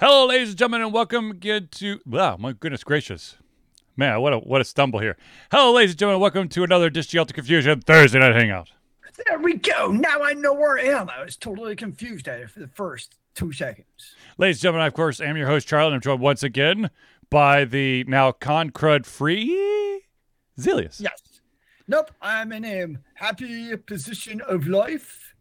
Hello, ladies and gentlemen, and welcome again to. Wow, my goodness gracious. Man, what a what a stumble here. Hello, ladies and gentlemen, welcome to another Disc Delta Confusion Thursday Night Hangout. There we go. Now I know where I am. I was totally confused at it for the first two seconds. Ladies and gentlemen, I, of course, am your host, Charlie, and I'm joined once again by the now con crud free Zelius. Yes. Nope. I'm in a happy position of life.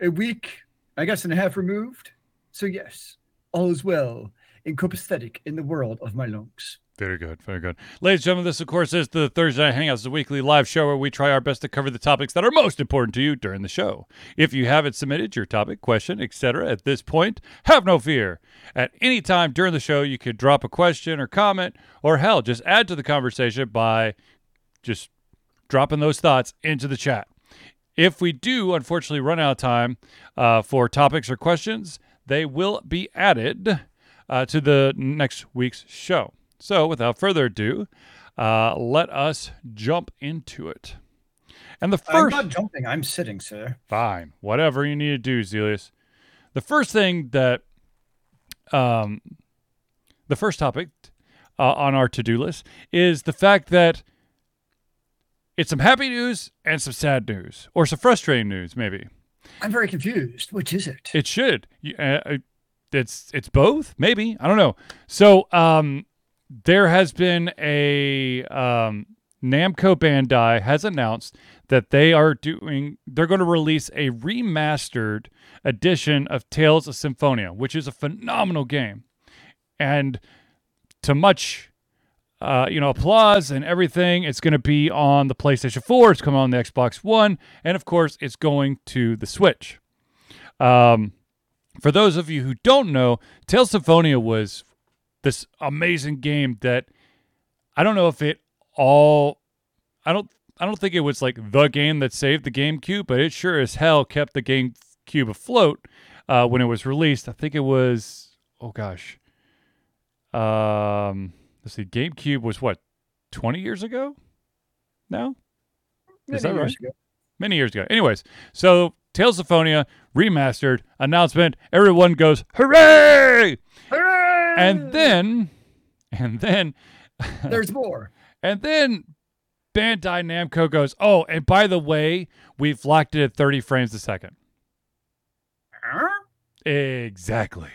A week, I guess, and a half removed. So, yes, all is well in copacetic in the world of my lungs. Very good, very good. Ladies and gentlemen, this, of course, is the Thursday Night Hangouts, the weekly live show where we try our best to cover the topics that are most important to you during the show. If you haven't submitted your topic, question, etc., at this point, have no fear. At any time during the show, you could drop a question or comment, or hell, just add to the conversation by just dropping those thoughts into the chat. If we do, unfortunately, run out of time uh, for topics or questions, they will be added uh, to the next week's show. So, without further ado, uh, let us jump into it. And the first. I'm not jumping. I'm sitting, sir. fine, whatever you need to do, Zelius. The first thing that, um, the first topic uh, on our to-do list is the fact that it's some happy news and some sad news, or some frustrating news, maybe. I'm very confused. Which is it? It should. Uh, uh, it's it's both, maybe. I don't know. So, um, there has been a um, Namco Bandai has announced that they are doing. They're going to release a remastered edition of Tales of Symphonia, which is a phenomenal game, and to much. Uh, you know, applause and everything. It's going to be on the PlayStation 4. It's coming on the Xbox One, and of course, it's going to the Switch. Um, for those of you who don't know, Tales of Symphonia was this amazing game that I don't know if it all I don't I don't think it was like the game that saved the GameCube, but it sure as hell kept the GameCube afloat uh, when it was released. I think it was oh gosh. Um let's see, GameCube was what, twenty years ago? Now? Is that Many years right? ago. many years ago. Anyways, so Tales of Phonia remastered announcement. Everyone goes hooray! Hooray! And then, and then, there's more. and then, Bandai Namco goes, oh, and by the way, we've locked it at 30 frames a second. Huh? Exactly.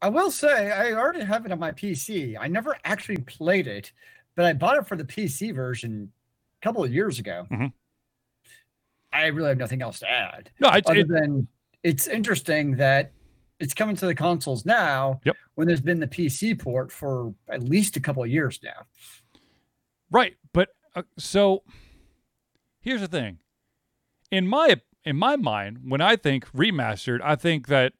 I will say I already have it on my PC. I never actually played it, but I bought it for the PC version a couple of years ago. Mhm. I really have nothing else to add. No, I, other it, than it's interesting that it's coming to the consoles now Yep. when there's been the PC port for at least a couple of years now. right, but uh, so here's the thing. In my in my mind, when I think remastered, I think that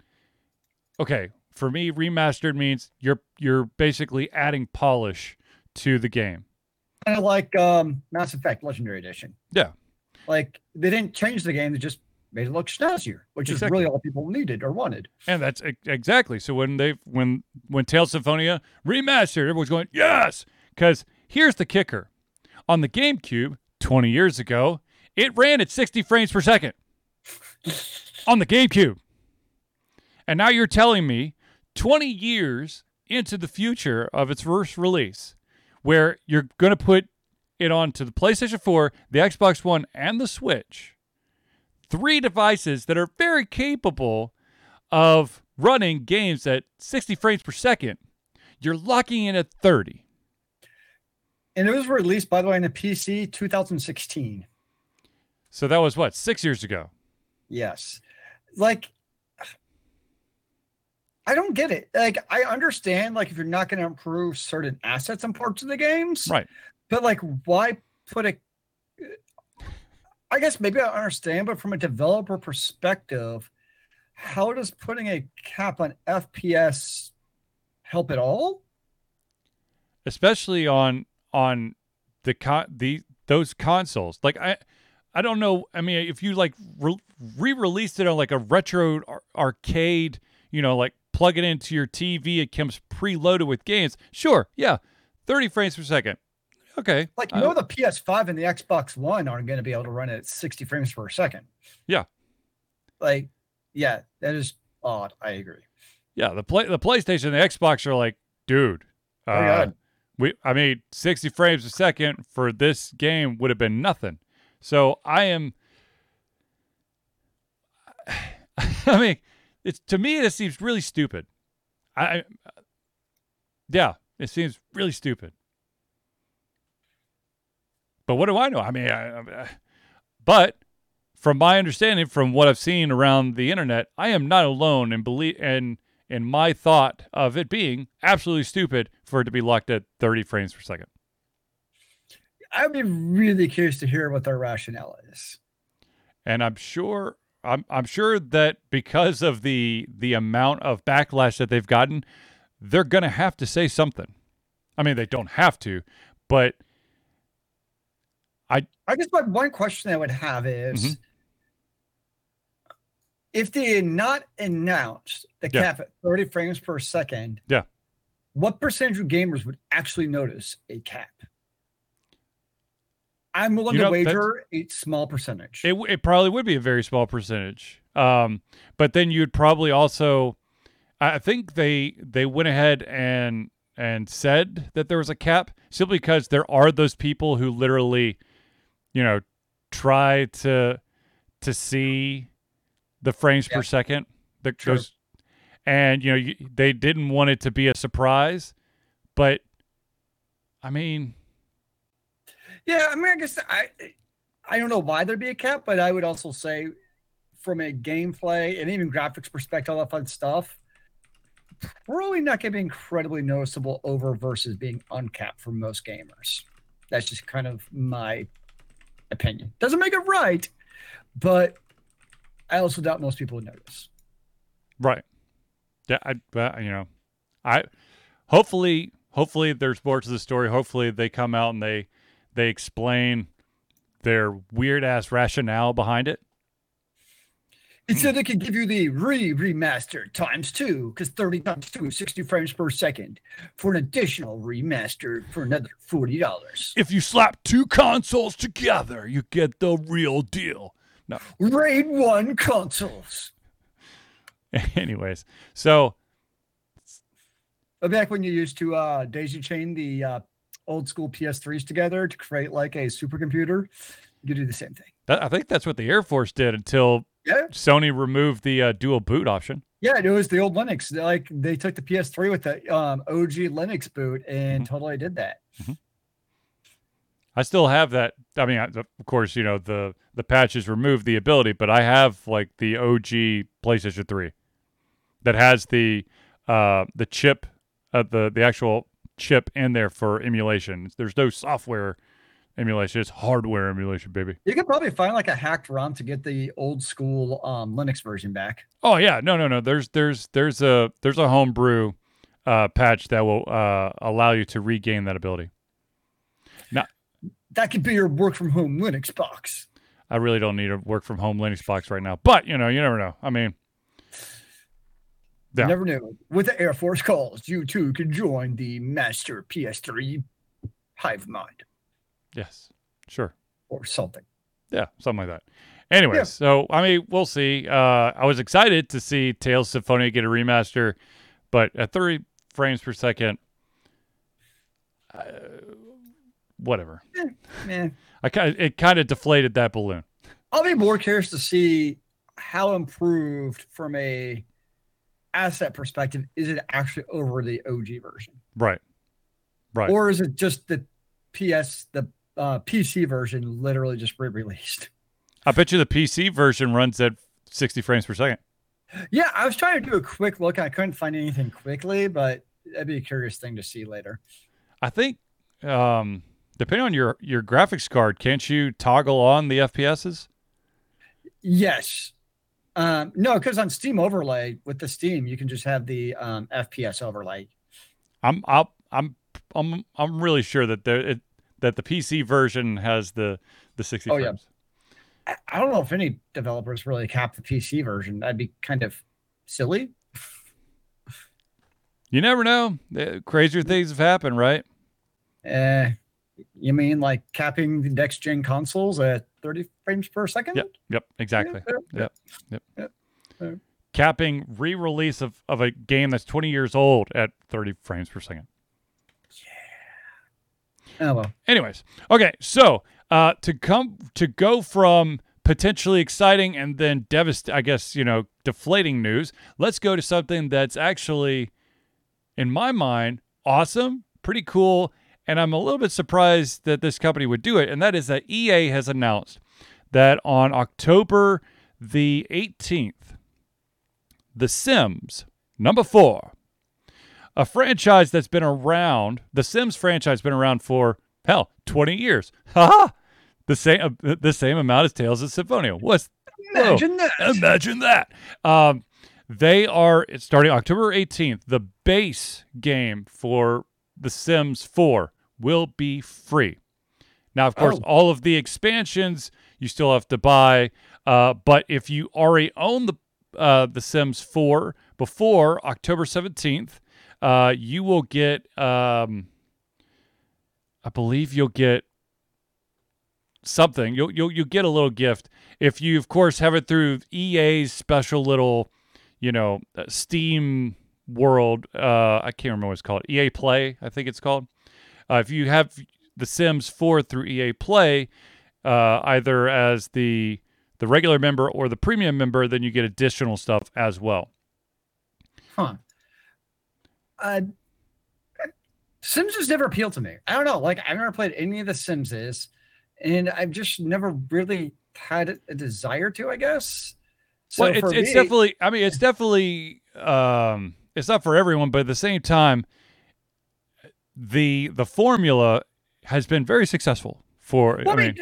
okay, for me, remastered means you're you're basically adding polish to the game. Kind of like um, Mass Effect Legendary Edition. Yeah. Like they didn't change the game, they just made it look snazzier, which Exactly. is really all people needed or wanted. And that's exactly. So when they when when Tales of Symphonia remastered, everyone's going yes. Because here's the kicker: on the GameCube, 20 years ago, it ran at 60 frames per second. on the GameCube, and now you're telling me 20 years into the future of its first release, where you're going to put it onto the PlayStation 4, the Xbox One, and the Switch. Three devices that are very capable of running games at 60 frames per second. You're locking in at 30. And it was released, by the way, in the PC 2016. So that was what, six years ago? Yes. Like I don't get it. Like I understand like if you're not going to improve certain assets and parts of the games. Right. But like why put a I guess maybe I understand, but from a developer perspective, how does putting a cap on FPS help at all? especially on on the con the those consoles. Like I I don't know. I mean, if you like re- re-released it on like a retro ar- arcade, you know, like plug it into your TV, it comes preloaded with games. Sure, yeah, thirty frames per second. Okay, Like you know the PS5 and the Xbox One aren't going to be able to run it at 60 frames per second. Yeah. Like yeah, that is odd. I agree. Yeah, the play the PlayStation, and the Xbox are like, dude, Oh, uh, God. we I mean, 60 frames a second for this game would have been nothing. So I am I mean, it's to me it seems really stupid. I I- yeah, it seems really stupid. But what do I know? I mean, I, I- but from my understanding, from what I've seen around the internet, I am not alone in believe and in my thought of it being absolutely stupid for it to be locked at 30 frames per second. I'd be really curious to hear what their rationale is. And I'm sure I'm I'm sure that because of the the amount of backlash that they've gotten, they're gonna have to say something. I mean, they don't have to, but I I guess my one question I would have is Mhm. if they had not announced the Yeah. cap at 30 frames per second, Yeah. what percentage of gamers would actually notice a cap? I'm willing You to know, that's- wager a small percentage. It, it probably would be a very small percentage. Um, but then you'd probably also, I think they they went ahead and and said that there was a cap simply because there are those people who literally, you know, try to to see the frames per second. The, Sure. those, and you know you, they didn't want it to be a surprise, but I mean, Yeah, I mean, I guess I I don't know why there'd be a cap, but I would also say from a gameplay and even graphics perspective, all that fun stuff, probably not going to be incredibly noticeable over versus being uncapped for most gamers. That's just kind of my opinion. Doesn't make it right, but I also doubt most people would notice. Right. Yeah, I but, you know, I hopefully hopefully there's more to the story. Hopefully they come out and they they explain their weird ass rationale behind it. It said they could give you the re remaster times two, because 30 times two is 60 frames per second for an additional remaster for another $40. If you slap two consoles together, you get the real deal. No. Raid one consoles. Anyways, so back when you used to uh, daisy chain the uh, old school PS3s together to create like a supercomputer, you do the same thing. I think that's what the Air Force did until Yeah. Sony removed the uh, dual boot option. Yeah, it was the old Linux. Like they took the PS3 with the um, OG Linux boot and Mhm. totally did that. I still have that. I mean, I, of course, you know the the patches removed the ability, but I have like the OG PlayStation Three that has the uh the chip, uh, the the actual chip in there for emulation. There's no software emulation; it's hardware emulation, baby. You could probably find like a hacked ROM to get the old school um, Linux version back. Oh yeah, no, no, no. There's there's there's a there's a homebrew uh, patch that will uh, allow you to regain that ability. Now, that could be your work from home Linux box. I really don't need a work from home Linux box right now, but you know, you never know. I mean, Yeah. You never knew. With the Air Force calls, you too can join the Master PS3 Hive Mind yes, sure. or something. Yeah, something like that. Anyways, Yeah. so I mean, we'll see. Uh, I was excited to see Tales of Symphonia get a remaster, but at 30 frames per second, uh, whatever. Man, I kind it kind of deflated that balloon. I'll be more curious to see how improved from a asset perspective is it actually over the OG version, Right. Right. or is it just the PS the uh, PC version literally just re-released? I bet you the PC version runs at 60 frames per second. Yeah, I was trying to do a quick look. I couldn't find anything quickly, but that'd be a curious thing to see later. I think, um, depending on your your graphics card, can't you toggle on the FPSs? Yes. Um, no, because on Steam Overlay with the Steam, you can just have the um, FPS overlay. I'm I'll, I'm I'm I'm really sure that there it, that the PC version has the the 60 Oh, yeah. frames. I, I don't know if any developers really cap the PC version. That'd be kind of silly. You never know. Crazier things have happened, right? Uh, you mean like capping the next gen consoles at 30 frames per second? Yep. Yep. Exactly. Yeah, Yep. Yep. capping re-release of, of a game that's 20 years old at 30 frames per second. Oh well. Anyways, okay, so uh, to come to go from potentially exciting and then devast I guess, you know, deflating news, let's go to something that's actually in my mind awesome, pretty cool, and I'm a little bit surprised that this company would do it, and that is that EA has announced that on October the 18th, The Sims number 4 a franchise that's been around, the Sims franchise, been around for hell 20 years. Ha The same, uh, the same amount as Tales of Symphonia. What's Imagine that. Imagine that. Um, they are starting October 18th. The base game for The Sims 4 will be free. Now, of course, Oh. all of the expansions you still have to buy. Uh, but if you already own the uh, The Sims 4 before October 17th, uh, you will get. Um, I believe you'll get something. You'll you'll you'll get a little gift if you, of course, have it through EA's special little, you know, uh, Steam World. Uh, I can't remember what it's called. EA Play, I think it's called. Uh, if you have The Sims 4 through EA Play, uh, either as the the regular member or the premium member, then you get additional stuff as well. Huh. Uh, Sims just never appealed to me. I don't know. Like I've never played any of the Simses, and I've just never really had a desire to. I guess. So well, it's, it's definitely. I mean, it's definitely. Um, it's not for everyone, but at the same time, the the formula has been very successful for. Well, I mean,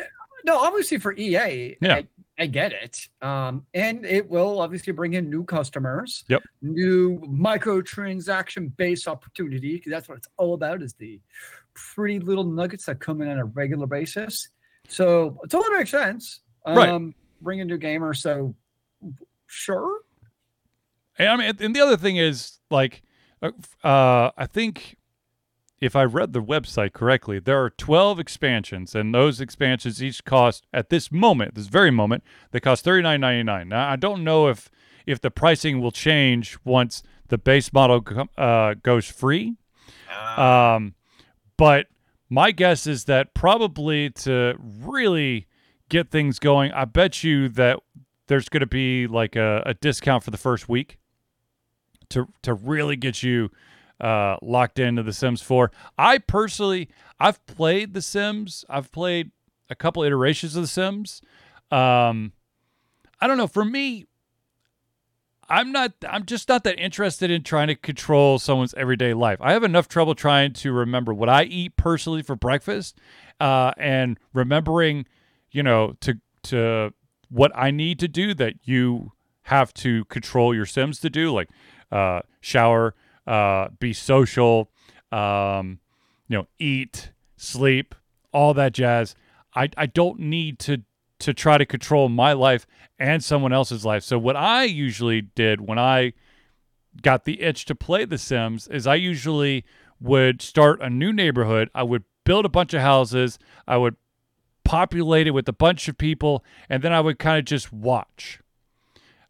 no, obviously for EA, Yeah. I, I get it. Um, and it will obviously bring in new customers, Yep. new microtransaction based opportunity, because that's what it's all about is the pretty little nuggets that come in on a regular basis. So it totally makes sense. Um, Right. bring in new gamers. So sure. And I mean, and the other thing is like, uh, uh, I think if I read the website correctly, there are 12 expansions, and those expansions each cost at this moment, this very moment, they cost $39.99. Now, I don't know if if the pricing will change once the base model uh, goes free. Um, but my guess is that probably to really get things going, I bet you that there's going to be like a, a discount for the first week to to really get you uh, locked into The Sims 4. I personally, I've played The Sims. I've played a couple iterations of The Sims. Um, I don't know. For me, I'm not. I'm just not that interested in trying to control someone's everyday life. I have enough trouble trying to remember what I eat personally for breakfast, uh, and remembering, you know, to to what I need to do that you have to control your Sims to do, like uh, shower, uh, be social, um, you know, eat, sleep, all that jazz. I, I don't need to to try to control my life and someone else's life. So what I usually did when I got the itch to play The Sims is I usually would start a new neighborhood. I would build a bunch of houses. I would populate it with a bunch of people, and then I would kind of just watch.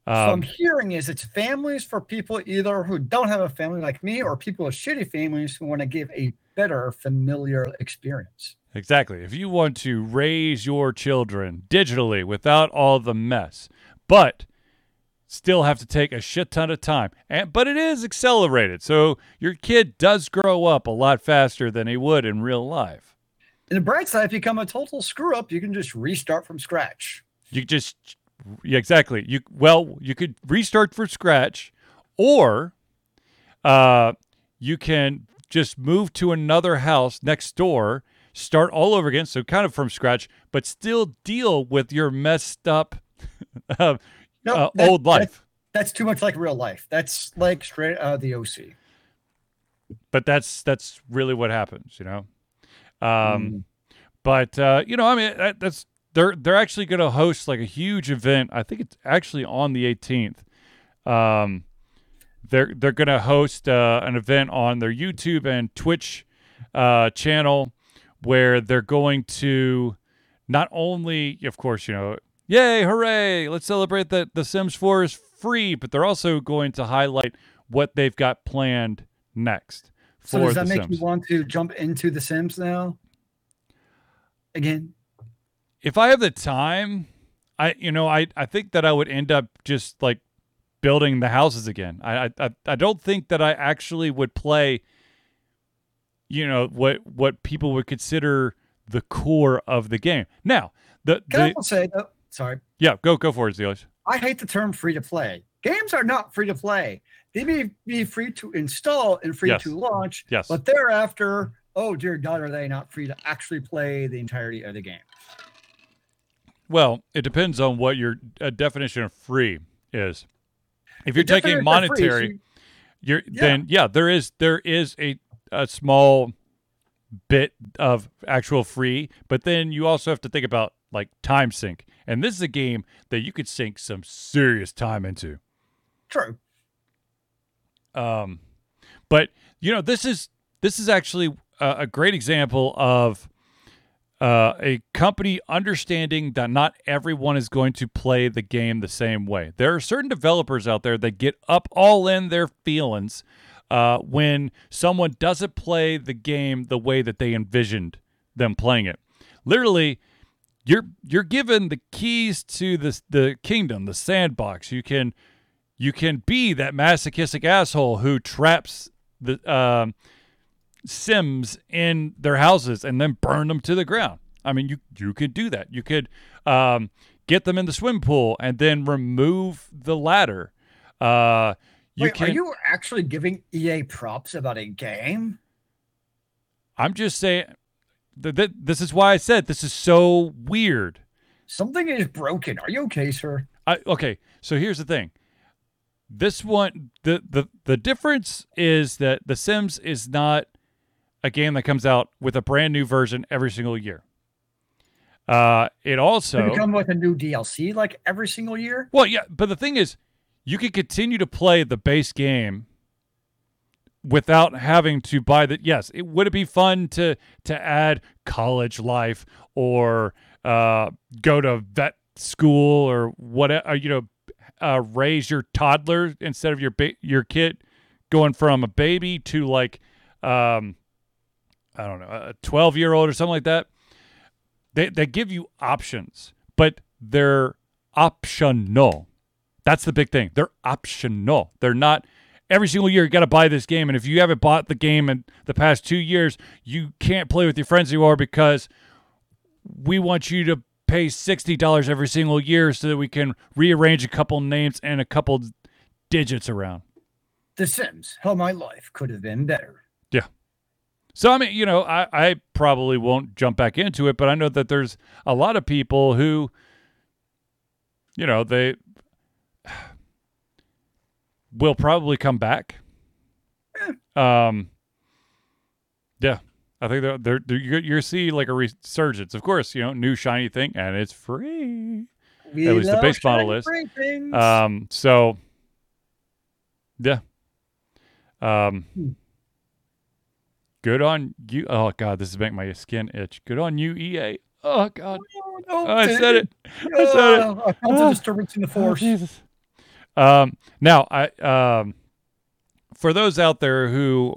So I'm Um, hearing is it's families for people either who don't have a family like me or people with shitty families who want to give a better familiar experience. Exactly. If you want to raise your children digitally without all the mess, but still have to take a shit ton of time, and but it is accelerated, so your kid does grow up a lot faster than he would in real life. In the bright side, if you become a total screw up, you can just restart from scratch. You just yeah, exactly. You well, you could restart from scratch, or uh, you can just move to another house next door, start all over again. So kind of from scratch, but still deal with your messed up uh, No, uh, that- old that- life. that's too much like real life. That's like straight out of the OC. but that's that's really what happens, you know. Um, Mm. But uh, you know, I mean, that, that's they're they're actually going to host like a huge event. I think it's actually on the 18th. Um, they're they're going to host uh, an event on their YouTube and Twitch uh, channel where they're going to not only, of course, you know, yay, hooray, let's celebrate that The Sims 4 is free, but they're also going to highlight what they've got planned next So does that make Sims. you want to jump into The Sims now? Again, if I have the time, I you know I I think that I would end up just like building the houses again. I I I don't think that I actually would play. You know what what people would consider the core of the game. Now the, can I the also say though? Sorry, yeah go go for it, Steelers. I hate the term free to play. Games are not free to play. They may be free to install and free Yes. to launch, Yes. but thereafter, oh dear God, are they not free to actually play the entirety of the game? Well, it depends on what your uh, definition of free is. If you're The taking definition free is monetary, you- you're Yeah. then yeah, there is there is a a small bit of actual free, but then you also have to think about like time sink. And this is a game that you could sink some serious time into. True. Um, but you know, this is this is actually a, a great example of uh, a company understanding that not everyone is going to play the game the same way. There are certain developers out there that get up all in their feelings uh, when someone doesn't play the game the way that they envisioned them playing it. Literally, you're you're given the keys to the the kingdom, the sandbox. You can you can be that masochistic asshole who traps the um, Sims in their houses and then burn them to the ground. I mean, you you could do that. You could um, get them in the swim pool and then remove the ladder. Uh, you Wait, can. are you actually giving EA props about a game? I'm just saying. Th- th- this is why I said this is so weird. Something is broken. Are you okay, sir? I, okay, so here's the thing. This one, the the the difference is that The Sims is not a game that comes out with a brand new version every single year. Uh, it also, come with a new DLC like every single year? well, yeah, but the thing is, you can continue to play the base game without having to buy the. Yes, it would it be fun to to add college life or uh, go to vet school or whatever. You know, uh, raise your toddler instead of your ba- your kid going from a baby to like um, I don't know a twelve year old or something like that. They they give you options, but they're optional. That's the big thing. They're optional. They're not every single year you got to buy this game and if you haven't bought the game in the past 2 years, you can't play with your friends anymore because we want you to pay $60 every single year so that we can rearrange a couple names and a couple digits around. The Sims, how my life could have been better. So I mean, you know, I, I probably won't jump back into it, but I know that there's a lot of people who, you know, they will probably come back. Um, yeah, I think they're, they're, they're you're, you're see like a resurgence. Of course, you know, new shiny thing, and it's free. We At least the base model is. Um, so yeah. Um, Hmm. Good on you. Oh God, this is making my skin itch. Good on you, EA. Oh God, Oh, no, oh, I said it. I said it. Oh, I felt Ah. a disturbance in the Oh, force. Jesus. Um, now I um, for those out there who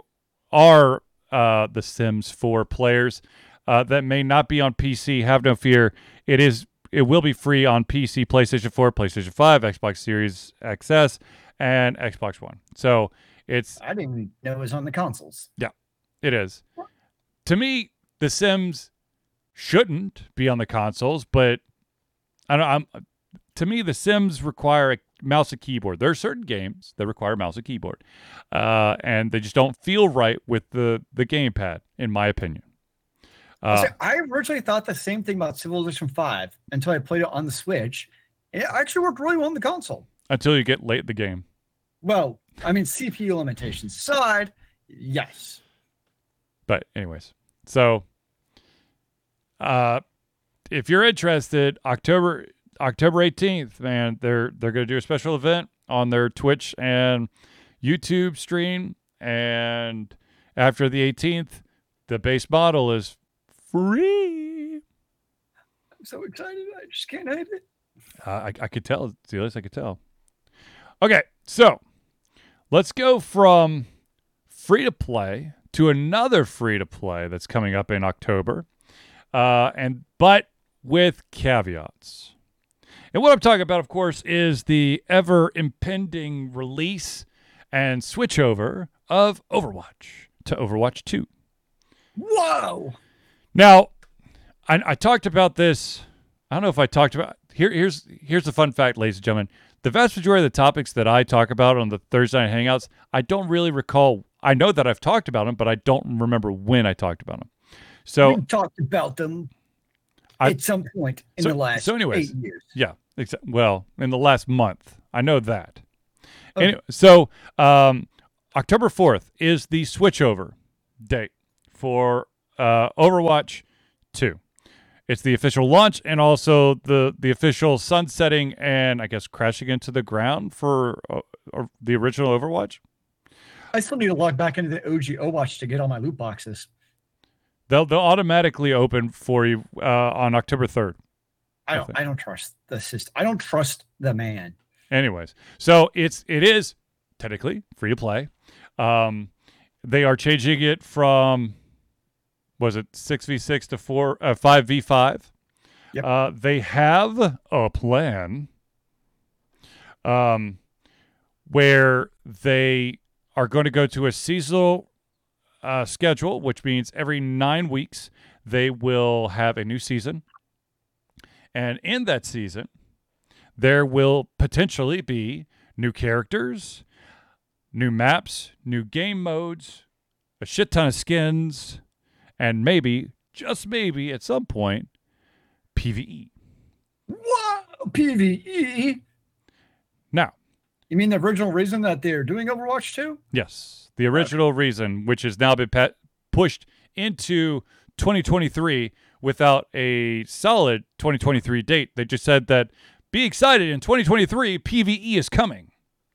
are uh the Sims 4 players uh, that may not be on PC, have no fear. It is it will be free on PC, PlayStation 4, PlayStation 5, Xbox Series XS, and Xbox One. So it's I didn't know it was on the consoles. It is. To me, The Sims shouldn't be on the consoles, but I don't. I'm to me, The Sims require a mouse and keyboard. There are certain games that require mouse and keyboard, uh, and they just don't feel right with the the gamepad, in my opinion. Uh, I originally thought the same thing about Civilization 5 until I played it on the Switch. It actually worked really well on the console. until you get late in the game. Well, I mean, CPU limitations aside, yes. But anyways, so uh if you're interested, October October 18th, man, they're they're going to do a special event on their Twitch and YouTube stream and after the 18th, the base model is free. I'm so excited. I just can't hide it. Uh, I I could tell, Zealous, I could tell. Okay, so let's go from free to play to another free to play that's coming up in October, uh, and but with caveats. And what I'm talking about, of course, is the ever impending release and switchover of Overwatch to Overwatch 2. Whoa! Now, I, I talked about this. I don't know if I talked about here. Here's here's the fun fact, ladies and gentlemen. The vast majority of the topics that I talk about on the Thursday night hangouts, I don't really recall. I know that I've talked about them, but I don't remember when I talked about them. So we talked about them I- at some point in so- the last so anyways, eight years. Yeah, exa- well, in the last month, I know that. Okay. Anyway, so um, October fourth is the switchover date for uh, Overwatch two. It's the official launch and also the the official sunsetting and I guess crashing into the ground for uh, the original Overwatch. I still need to log back into the OG Overwatch to get all my loot boxes. They'll they'll automatically open for you uh, on October third. I don't. think. I don't trust the system. I don't trust the man. Anyways, so it's it is technically free to play. Um, they are changing it from was it six v six to four uh, five v five. Uh, they have a plan, um, where they are going to go to a seasonal uh, schedule, which means every nine weeks they will have a new season, and in that season there will potentially be new characters, new maps, new game modes, a shit ton of skins, and maybe, just maybe at some point. PvE. What? PVE. Now, You mean the original reason that they're doing Overwatch 2? yes, the original reason, which has now been pa- pushed into 2023 without a solid 2023 date. They just said that be excited in 2023, PvE is coming.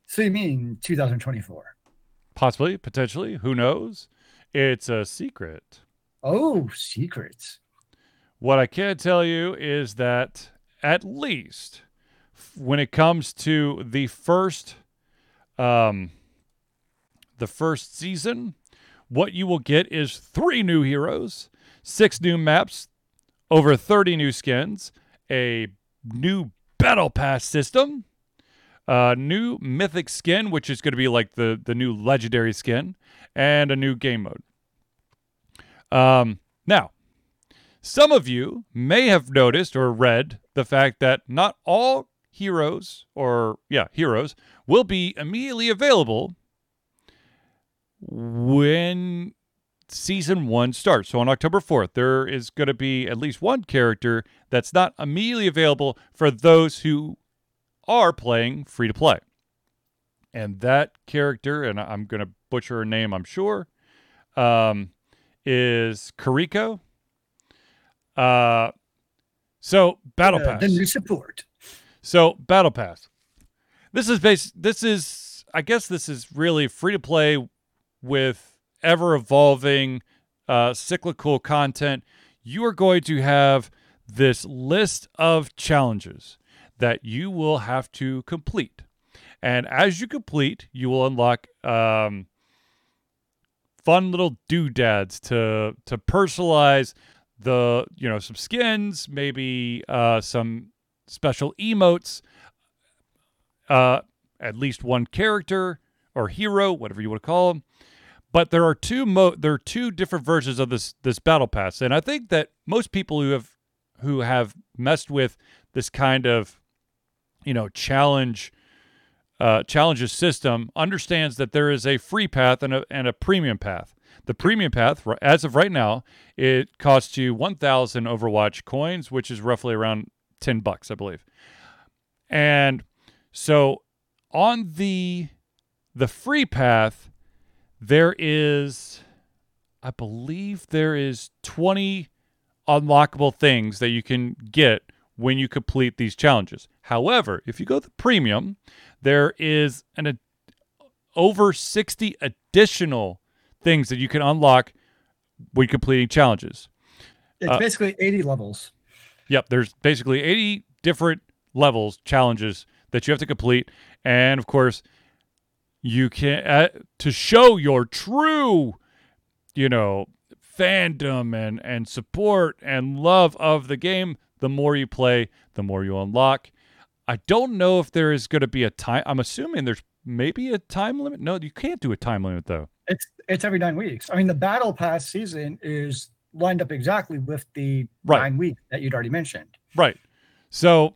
So you mean 2024? Possibly, potentially, who knows? It's a secret. Oh, secrets. What I can tell you is that at least when it comes to the first um the first season, what you will get is three new heroes, six new maps, over 30 new skins, a new battle pass system, a new mythic skin which is going to be like the the new legendary skin and a new game mode. Um now, some of you may have noticed or read the fact that not all heroes, or yeah, heroes, will be immediately available when season one starts. So on October 4th, there is going to be at least one character that's not immediately available for those who are playing free to play. And that character, and I'm going to butcher her name, I'm sure, um, is Kariko. Uh, so battle Uh, pass. the new support. So battle pass. This is base. This is. I guess this is really free to play with ever evolving, uh, cyclical content. You are going to have this list of challenges that you will have to complete, and as you complete, you will unlock um, fun little doodads to to personalize the you know some skins, maybe uh, some special emotes, uh, at least one character or hero, whatever you want to call them. But there are two mo- there are two different versions of this this battle pass, and I think that most people who have who have messed with this kind of you know challenge uh, challenges system understands that there is a free path and a and a premium path. The premium path, as of right now, it costs you 1,000 Overwatch coins, which is roughly around 10 bucks, I believe. And so on the the free path, there is, I believe, there is 20 unlockable things that you can get when you complete these challenges. However, if you go the premium, there is an ad- over 60 additional things that you can unlock when completing challenges. It's Uh, basically 80 levels. Yep, there's basically 80 different levels, challenges that you have to complete, and of course, you can uh, to show your true, you know, fandom and and support and love of the game. The more you play, the more you unlock. I don't know if there is going to be a time. I'm assuming there's maybe a time limit. No, you can't do a time limit though. It's it's every nine weeks. I mean, the battle pass season is lined up exactly with the Right. nine weeks that you'd already mentioned. Right. So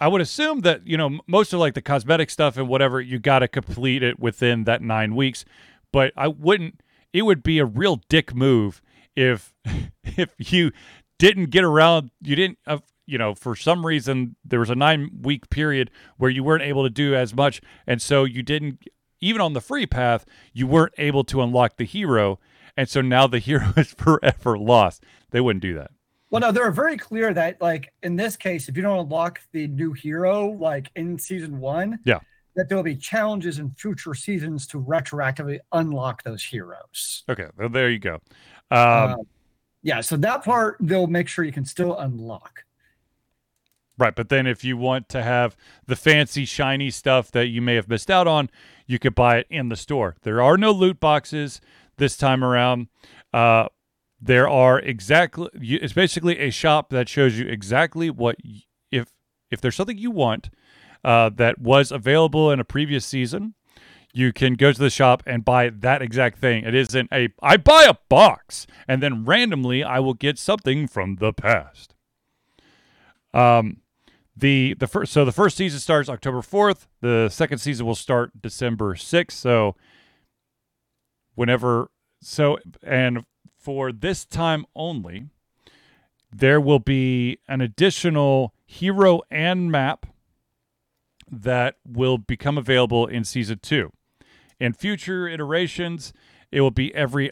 I would assume that, you know, most of like the cosmetic stuff and whatever, you got to complete it within that nine weeks. But I wouldn't, it would be a real dick move if, if you didn't get around, you didn't, uh, you know, for some reason, there was a nine week period where you weren't able to do as much. And so you didn't, even on the free path, you weren't able to unlock the hero. And so now the hero is forever lost. They wouldn't do that. Well, no, they're very clear that, like in this case, if you don't unlock the new hero, like in season one, Yeah. that there will be challenges in future seasons to retroactively unlock those heroes. Okay. Well, there you go. Um, Um, yeah, so that part they'll make sure you can still unlock. Right, but then if you want to have the fancy shiny stuff that you may have missed out on, you could buy it in the store. There are no loot boxes this time around. Uh, there are exactly it's basically a shop that shows you exactly what if if there's something you want uh, that was available in a previous season, you can go to the shop and buy that exact thing. It isn't a I buy a box and then randomly I will get something from the past. Um the the first so the first season starts October 4th. The second season will start December 6th. So whenever so and for this time only there will be an additional hero and map that will become available in season 2. In future iterations, it will be every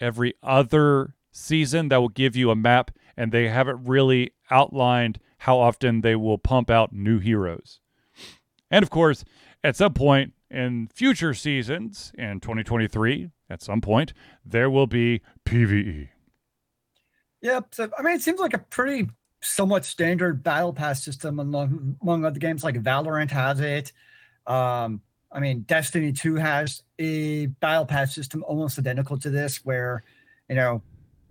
every other season that will give you a map and they haven't really outlined how often they will pump out new heroes. And of course, at some point in future seasons in 2023, at some point, there will be. PvE. Yep. So I mean, it seems like a pretty somewhat standard battle pass system among among other games. Like Valorant has it. Um, I mean, Destiny Two has a battle pass system almost identical to this, where you know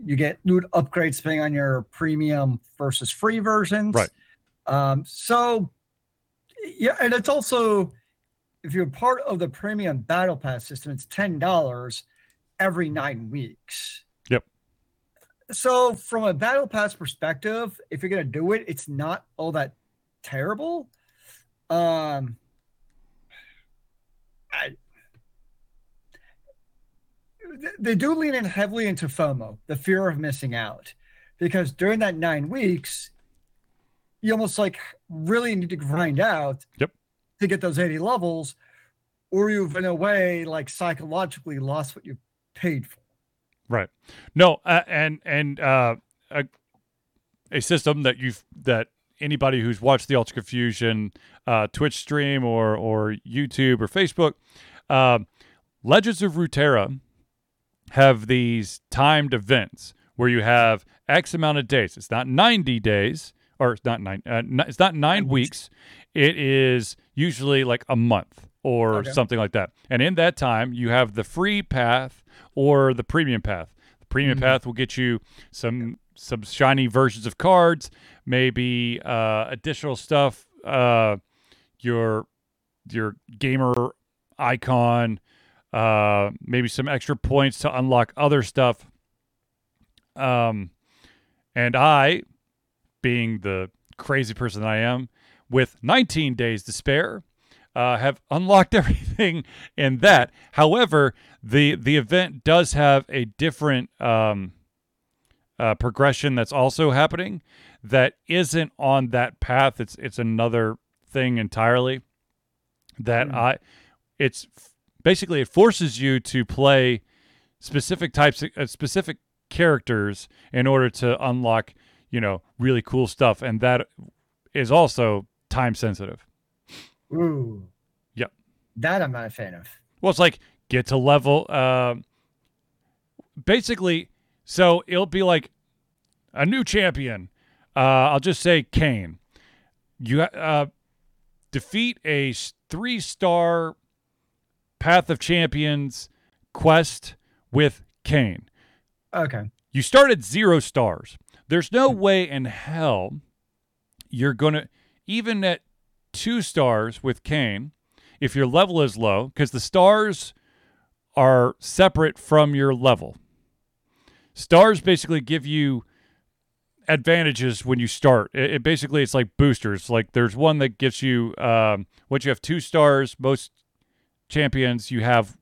you get loot upgrades depending on your premium versus free versions. Right. Um, so yeah, and it's also if you're part of the premium battle pass system, it's ten dollars every nine weeks. Yep. So from a battle pass perspective, if you're gonna do it, it's not all that terrible. Um I, they do lean in heavily into FOMO, the fear of missing out, because during that nine weeks, you almost like really need to grind out Yep. To get those 80 levels, or you've in a way like psychologically lost what you paid for. Right. No, uh, and and uh, a, a system that you've that anybody who's watched the Ultra Confusion uh, Twitch stream or or YouTube or Facebook, um, Legends of Runeterra have these timed events where you have X amount of days. It's not ninety days, or it's not nine. Uh, n- it's not nine weeks. It is usually like a month or Okay. something like that. And in that time, you have the free path or the premium path. The premium Mhm. path will get you some some shiny versions of cards, maybe uh, additional stuff. Uh, your your gamer icon, uh, maybe some extra points to unlock other stuff. Um, and I, being the crazy person that I am, with 19 days to spare, uh, have unlocked everything in that. However, the the event does have a different um, uh, progression that's also happening that isn't on that path. It's it's another thing entirely. That Hmm. I, it's basically it forces you to play specific types of uh, specific characters in order to unlock you know really cool stuff, and that is also time sensitive. Ooh. Yep. That I'm not a fan of. Well, it's like get to level. Uh, basically, so it'll be like a new champion. Uh, I'll just say Kayn. You uh, defeat a three star Path of Champions quest with Kayn. Okay. You start at zero stars. There's no way in hell you're going to, even at two stars with Kayn, if your level is low, because the stars are separate from your level. Stars basically give you advantages when you start. It, it, basically it's like boosters. Like there's one that gives you um, once you have two stars, most champions you have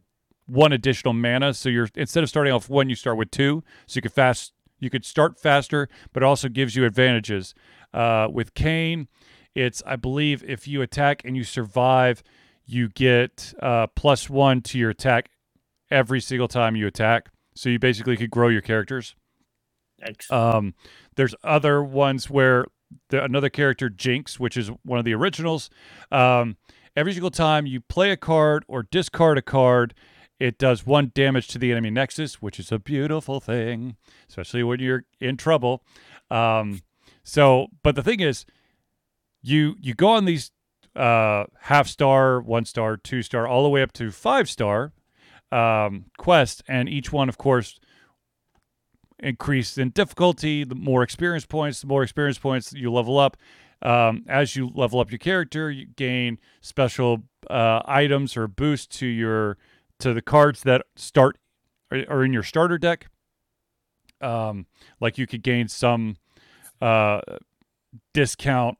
one additional mana. So you're instead of starting off one, you start with two. So you can fast you could start faster, but also gives you advantages. Uh, with Kayn, it's I believe if you attack and you survive, you get uh, plus one to your attack every single time you attack. So you basically could grow your characters. Um, there's other ones where the, another character, Jinx, which is one of the originals. Um, every single time you play a card or discard a card, it does one damage to the enemy nexus, which is a beautiful thing, especially when you're in trouble. Um, so, but the thing is, you you go on these uh, half star, one star, two star, all the way up to five star um, quests, and each one, of course, increase in difficulty. The more experience points, the more experience points you level up. Um, as you level up your character, you gain special uh, items or boosts to your to the cards that start are in your starter deck. Um, like you could gain some uh, discount.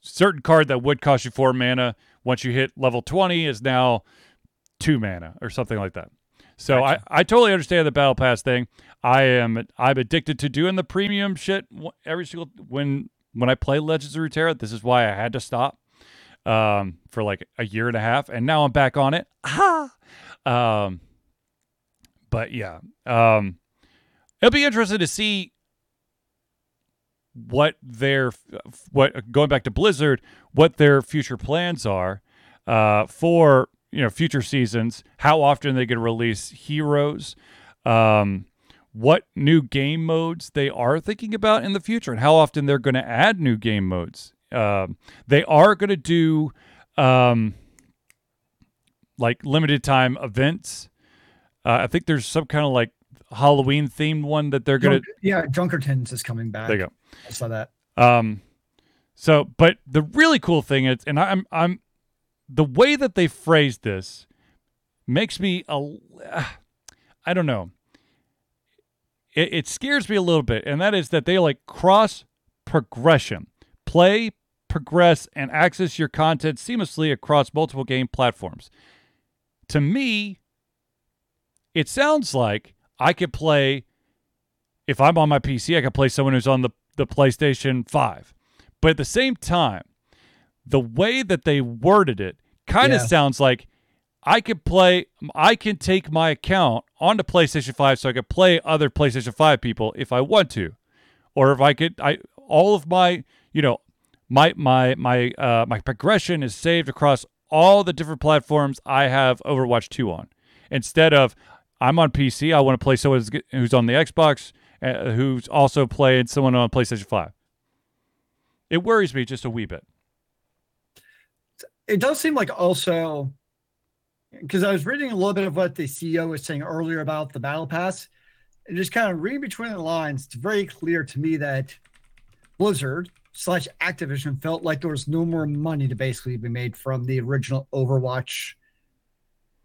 Certain card that would cost you four mana once you hit level twenty is now two mana or something like that. So gotcha. I, I totally understand the battle pass thing. I am I'm addicted to doing the premium shit every single when when I play Legends of Runeterra. This is why I had to stop um, for like a year and a half, and now I'm back on it. Ah! Um, but yeah, um, it'll be interesting to see what their what going back to Blizzard, what their future plans are uh, for you know future seasons, how often they can release heroes, um, what new game modes they are thinking about in the future, and how often they're going to add new game modes. Um, they are going to do um, like limited time events. Uh, I think there's some kind of like Halloween themed one that they're gonna. Yeah, Junkenstein's is coming back. There you go. I saw that. Um, so, but the really cool thing is, and I'm I'm the way that they phrased this makes me a I don't know. It, it scares me a little bit, and that is that they like cross progression, play, progress, and access your content seamlessly across multiple game platforms. To me, it sounds like I could play if I'm on my PC, I could play someone who's on the, the PlayStation 5. But at the same time, the way that they worded it kind of yeah. sounds like I could play I can take my account onto PlayStation 5 so I could play other PlayStation 5 people if I want to. Or if I could I all of my, you know, my my my uh my progression is saved across all the different platforms I have Overwatch 2 on. Instead of I'm on PC, I want to play someone who's on the Xbox, uh, who's also playing someone on PlayStation 5. It worries me just a wee bit it does seem like also because I was reading a little bit of what the CEO was saying earlier about the battle pass, and just kind of reading between the lines, it's very clear to me that Blizzard slash Activision felt like there was no more money to basically be made from the original Overwatch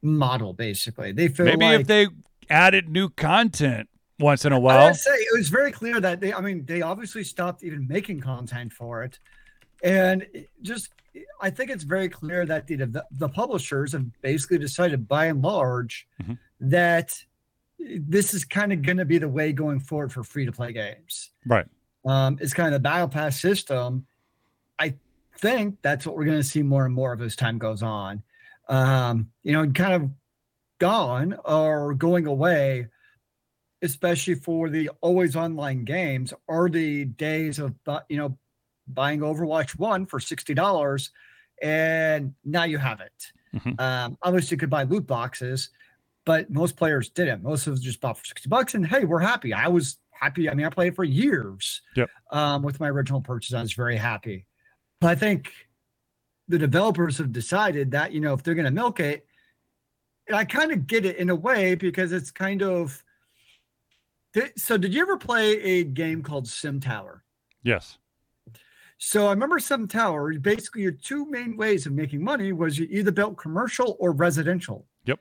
model. Basically, they feel maybe like, if they added new content once in a while. I'd say it was very clear that they. I mean, they obviously stopped even making content for it, and just I think it's very clear that the the, the publishers have basically decided, by and large, mm-hmm. that this is kind of going to be the way going forward for free to play games. Right. Um, it's kind of the battle pass system. I think that's what we're going to see more and more of as time goes on. Um, you know, kind of gone or going away, especially for the always online games, are the days of you know buying Overwatch 1 for $60 and now you have it. Mm-hmm. Um, obviously, you could buy loot boxes, but most players didn't. Most of us just bought for 60 bucks and hey, we're happy. I was happy. I mean, I played for years yep. um, with my original purchase. I was very happy. But I think the developers have decided that you know if they're going to milk it, and I kind of get it in a way because it's kind of. So, did you ever play a game called Sim Tower? Yes. So I remember Sim Tower. Basically, your two main ways of making money was you either built commercial or residential. Yep.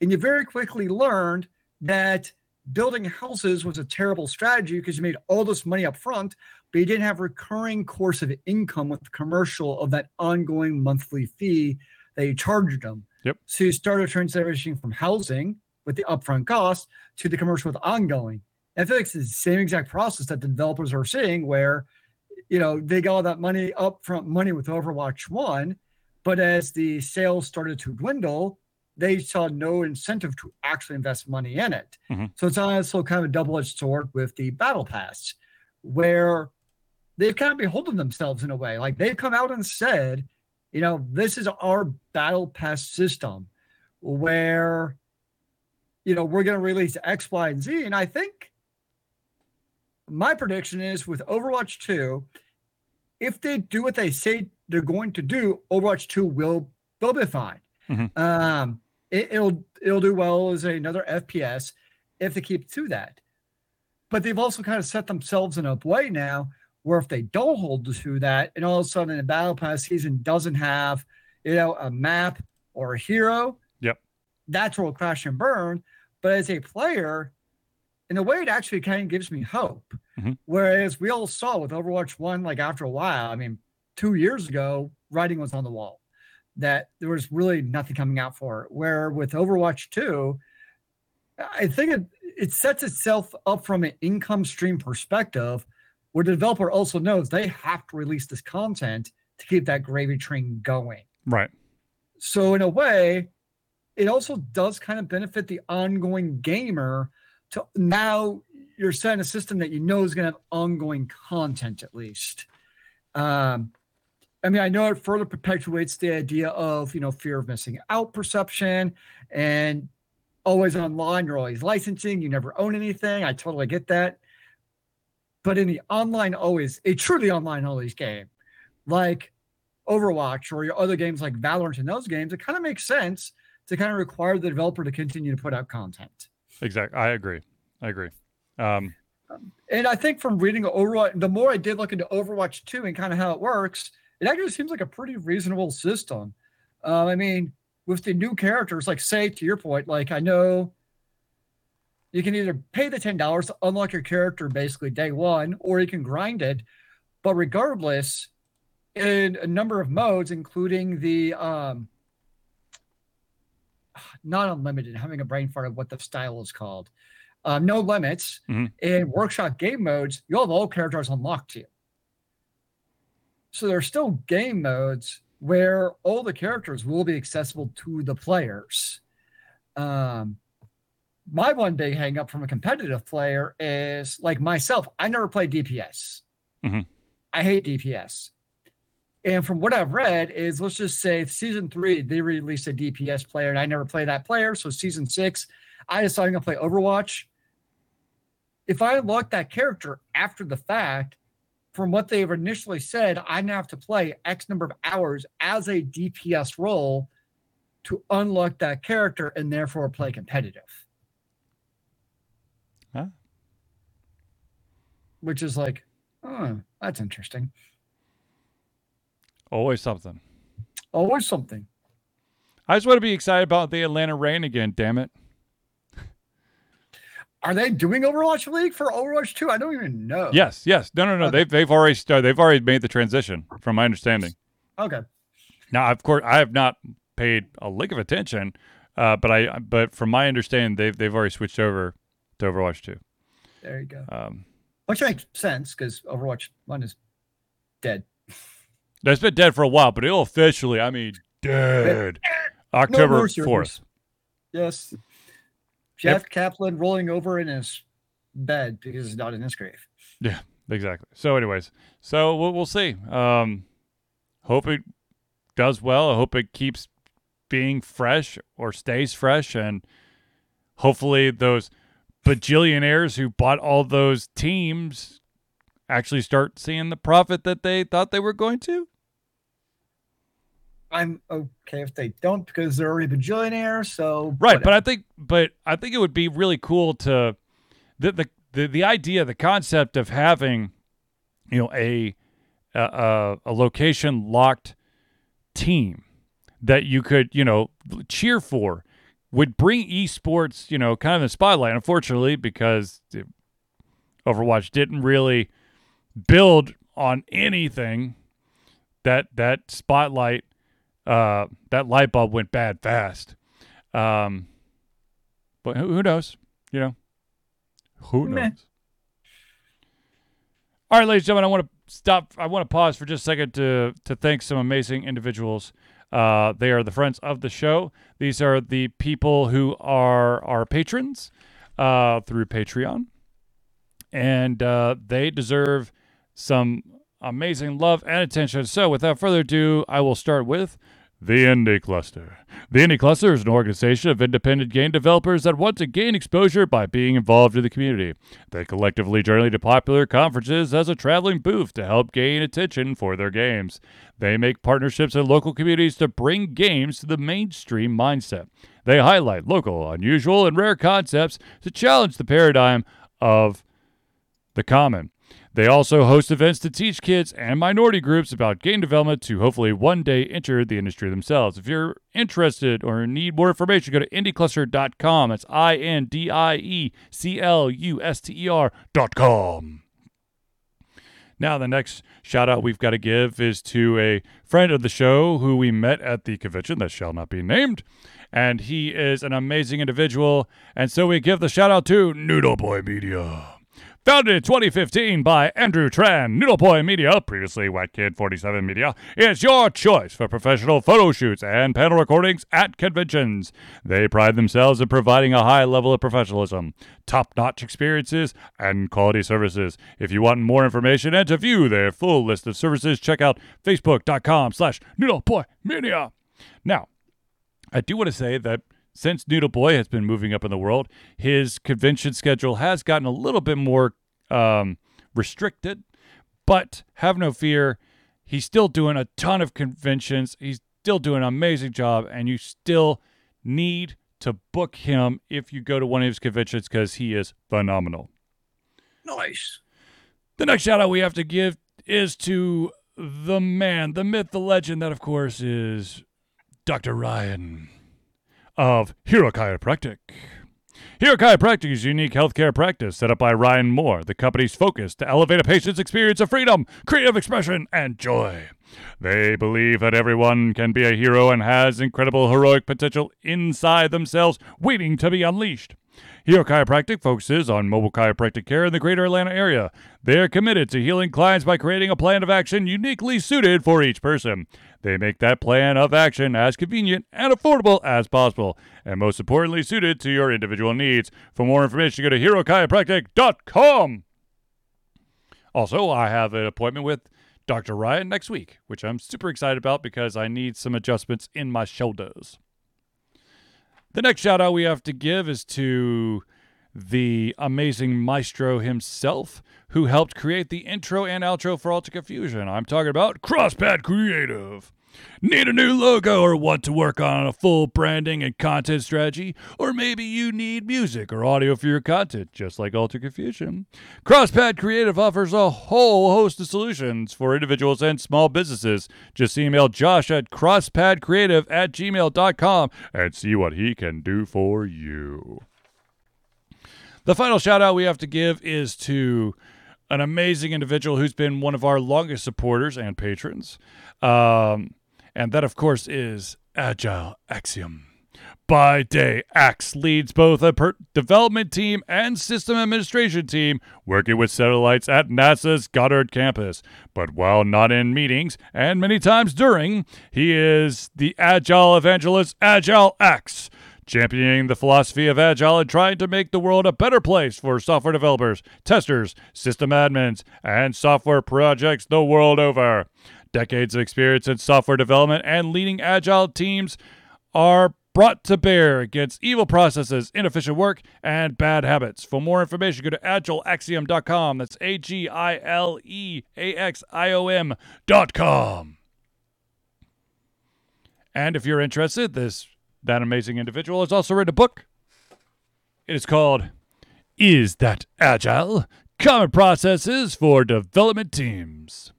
And you very quickly learned that building houses was a terrible strategy because you made all this money up front, but you didn't have recurring course of income with commercial of that ongoing monthly fee that you charged them. Yep. So you started transitioning from housing with the upfront cost to the commercial with ongoing. And I feel like it's the same exact process that the developers are seeing where, you know, they got all that money upfront money with Overwatch 1, but as the sales started to dwindle, they saw no incentive to actually invest money in it. Mm-hmm. So it's also kind of a double-edged sword with the battle pass, where they've kind of beholden themselves in a way. Like they've come out and said, you know, this is our battle pass system where, you know, we're going to release X, Y, and Z. And I think my prediction is with Overwatch 2, if they do what they say they're going to do, Overwatch 2 will, will be fine. Mm-hmm. Um, it, will it'll do well as another FPS if they keep to that. But they've also kind of set themselves in a way now where if they don't hold to that, and all of a sudden the battle pass season doesn't have, you know, a map or a hero, yep, that's where will crash and burn. But as a player, in a way, it actually kind of gives me hope. Mm-hmm. Whereas we all saw with Overwatch One, like after a while, I mean, two years ago, writing was on the wall that there was really nothing coming out for it. Where with Overwatch 2, I think it, it sets itself up from an income stream perspective where the developer also knows they have to release this content to keep that gravy train going. Right. So, in a way, it also does kind of benefit the ongoing gamer to now you're setting a system that you know is going to have ongoing content at least. Um, I mean, I know it further perpetuates the idea of, you know, fear of missing out perception and always online, you're always licensing, you never own anything. I totally get that. But in the online, always, a truly online always game, like Overwatch or your other games like Valorant and those games, it kind of makes sense to kind of require the developer to continue to put out content. Exactly. I agree. I agree. Um, and I think from reading Overwatch, the more I did look into Overwatch 2 and kind of how it works, it actually seems like a pretty reasonable system. Um, I mean, with the new characters, like say to your point, like I know you can either pay the ten dollars to unlock your character basically day one, or you can grind it. But regardless, in a number of modes, including the um, not unlimited, having a brain fart of what the style is called. Um, no limits mm-hmm. in workshop game modes, you'll have all characters unlocked to you. So there's still game modes where all the characters will be accessible to the players. Um, my one big hang up from a competitive player is like myself, I never played DPS. Mm-hmm. I hate DPS. And from what I've read is let's just say season three, they released a DPS player and I never played that player. So season six, I decided I'm gonna play Overwatch. If I unlock that character after the fact, from what they've initially said, I now have to play X number of hours as a DPS role to unlock that character and therefore play competitive. Huh? Which is like, oh, that's interesting. Always something. Always something. I just want to be excited about the Atlanta Reign again, damn it. Are they doing Overwatch League for Overwatch 2? I don't even know. Yes, yes. No, no, no. Okay. They've they've already started, they've already made the transition, from my understanding. Okay. Now, of course, I have not paid a lick of attention, uh, but I but from my understanding, they've they've already switched over to Overwatch 2. There you go. Um, Which makes sense because Overwatch 1 is dead. That's been dead for a while, but it'll officially, I mean, dead. October no 4th. Yes. Jeff yep. Kaplan rolling over in his bed because he's not in his grave. Yeah, exactly. So, anyways, so we'll, we'll see. Um, hope it does well. I hope it keeps being fresh or stays fresh, and hopefully those bajillionaires who bought all those teams actually start seeing the profit that they thought they were going to. I'm okay if they don't because they're already bajillionaires. So right, whatever. but I think, but I think it would be really cool to the the the, the idea, the concept of having, you know, a a, a location locked team that you could, you know, cheer for would bring esports, you know, kind of in the spotlight. Unfortunately, because Overwatch didn't really build on anything, that that spotlight, uh, that light bulb went bad fast. Um, but who, who knows? You know, who knows? Meh. All right, ladies and gentlemen, I want to stop. I want to pause for just a second to to thank some amazing individuals. Uh, they are the friends of the show. These are the people who are our patrons uh, through Patreon, and uh, they deserve some amazing love and attention. So, without further ado, I will start with the Indie Cluster. The Indie Cluster is an organization of independent game developers that want to gain exposure by being involved in the community. They collectively journey to popular conferences as a traveling booth to help gain attention for their games. They make partnerships in local communities to bring games to the mainstream mindset. They highlight local, unusual, and rare concepts to challenge the paradigm of the common. They also host events to teach kids and minority groups about game development to hopefully one day enter the industry themselves. If you're interested or need more information, go to indiecluster.com. That's I N D I E C L U S T E R.com. Now, the next shout out we've got to give is to a friend of the show who we met at the convention that shall not be named. And he is an amazing individual. And so we give the shout out to Noodle Boy Media. Founded in 2015 by Andrew Tran, Noodlepoi Media, previously White Kid 47 Media, is your choice for professional photo shoots and panel recordings at conventions. They pride themselves in providing a high level of professionalism, top-notch experiences, and quality services. If you want more information and to view their full list of services, check out facebook.com slash Noodlepoi Media. Now, I do want to say that since Noodle Boy has been moving up in the world, his convention schedule has gotten a little bit more um, restricted. But have no fear, he's still doing a ton of conventions. He's still doing an amazing job, and you still need to book him if you go to one of his conventions because he is phenomenal. Nice. The next shout out we have to give is to the man, the myth, the legend, that of course is Dr. Ryan of Hero Chiropractic. Hero Chiropractic is a unique healthcare practice set up by Ryan Moore. The company's focus to elevate a patient's experience of freedom, creative expression, and joy. They believe that everyone can be a hero and has incredible heroic potential inside themselves waiting to be unleashed. Hero Chiropractic focuses on mobile chiropractic care in the greater Atlanta area. They are committed to healing clients by creating a plan of action uniquely suited for each person. They make that plan of action as convenient and affordable as possible, and most importantly, suited to your individual needs. For more information, go to herochiropractic.com. Also, I have an appointment with Dr. Ryan next week, which I'm super excited about because I need some adjustments in my shoulders. The next shout out we have to give is to the amazing maestro himself who helped create the intro and outro for Ultra Confusion. I'm talking about Crosspad Creative. Need a new logo or want to work on a full branding and content strategy? Or maybe you need music or audio for your content, just like Ultra Confusion. Crosspad Creative offers a whole host of solutions for individuals and small businesses. Just email Josh at crosspadcreative at gmail.com and see what he can do for you. The final shout out we have to give is to an amazing individual who's been one of our longest supporters and patrons. Um, and that, of course, is Agile Axiom. By day, Axe leads both a per- development team and system administration team working with satellites at NASA's Goddard campus. But while not in meetings, and many times during, he is the Agile evangelist Agile Axe, championing the philosophy of Agile and trying to make the world a better place for software developers, testers, system admins, and software projects the world over. Decades of experience in software development and leading agile teams are brought to bear against evil processes, inefficient work, and bad habits. For more information, go to agileaxiom.com. That's A G I L E A X I O M.com. And if you're interested, this that amazing individual has also written a book. It is called Is That Agile? Common Processes for Development Teams.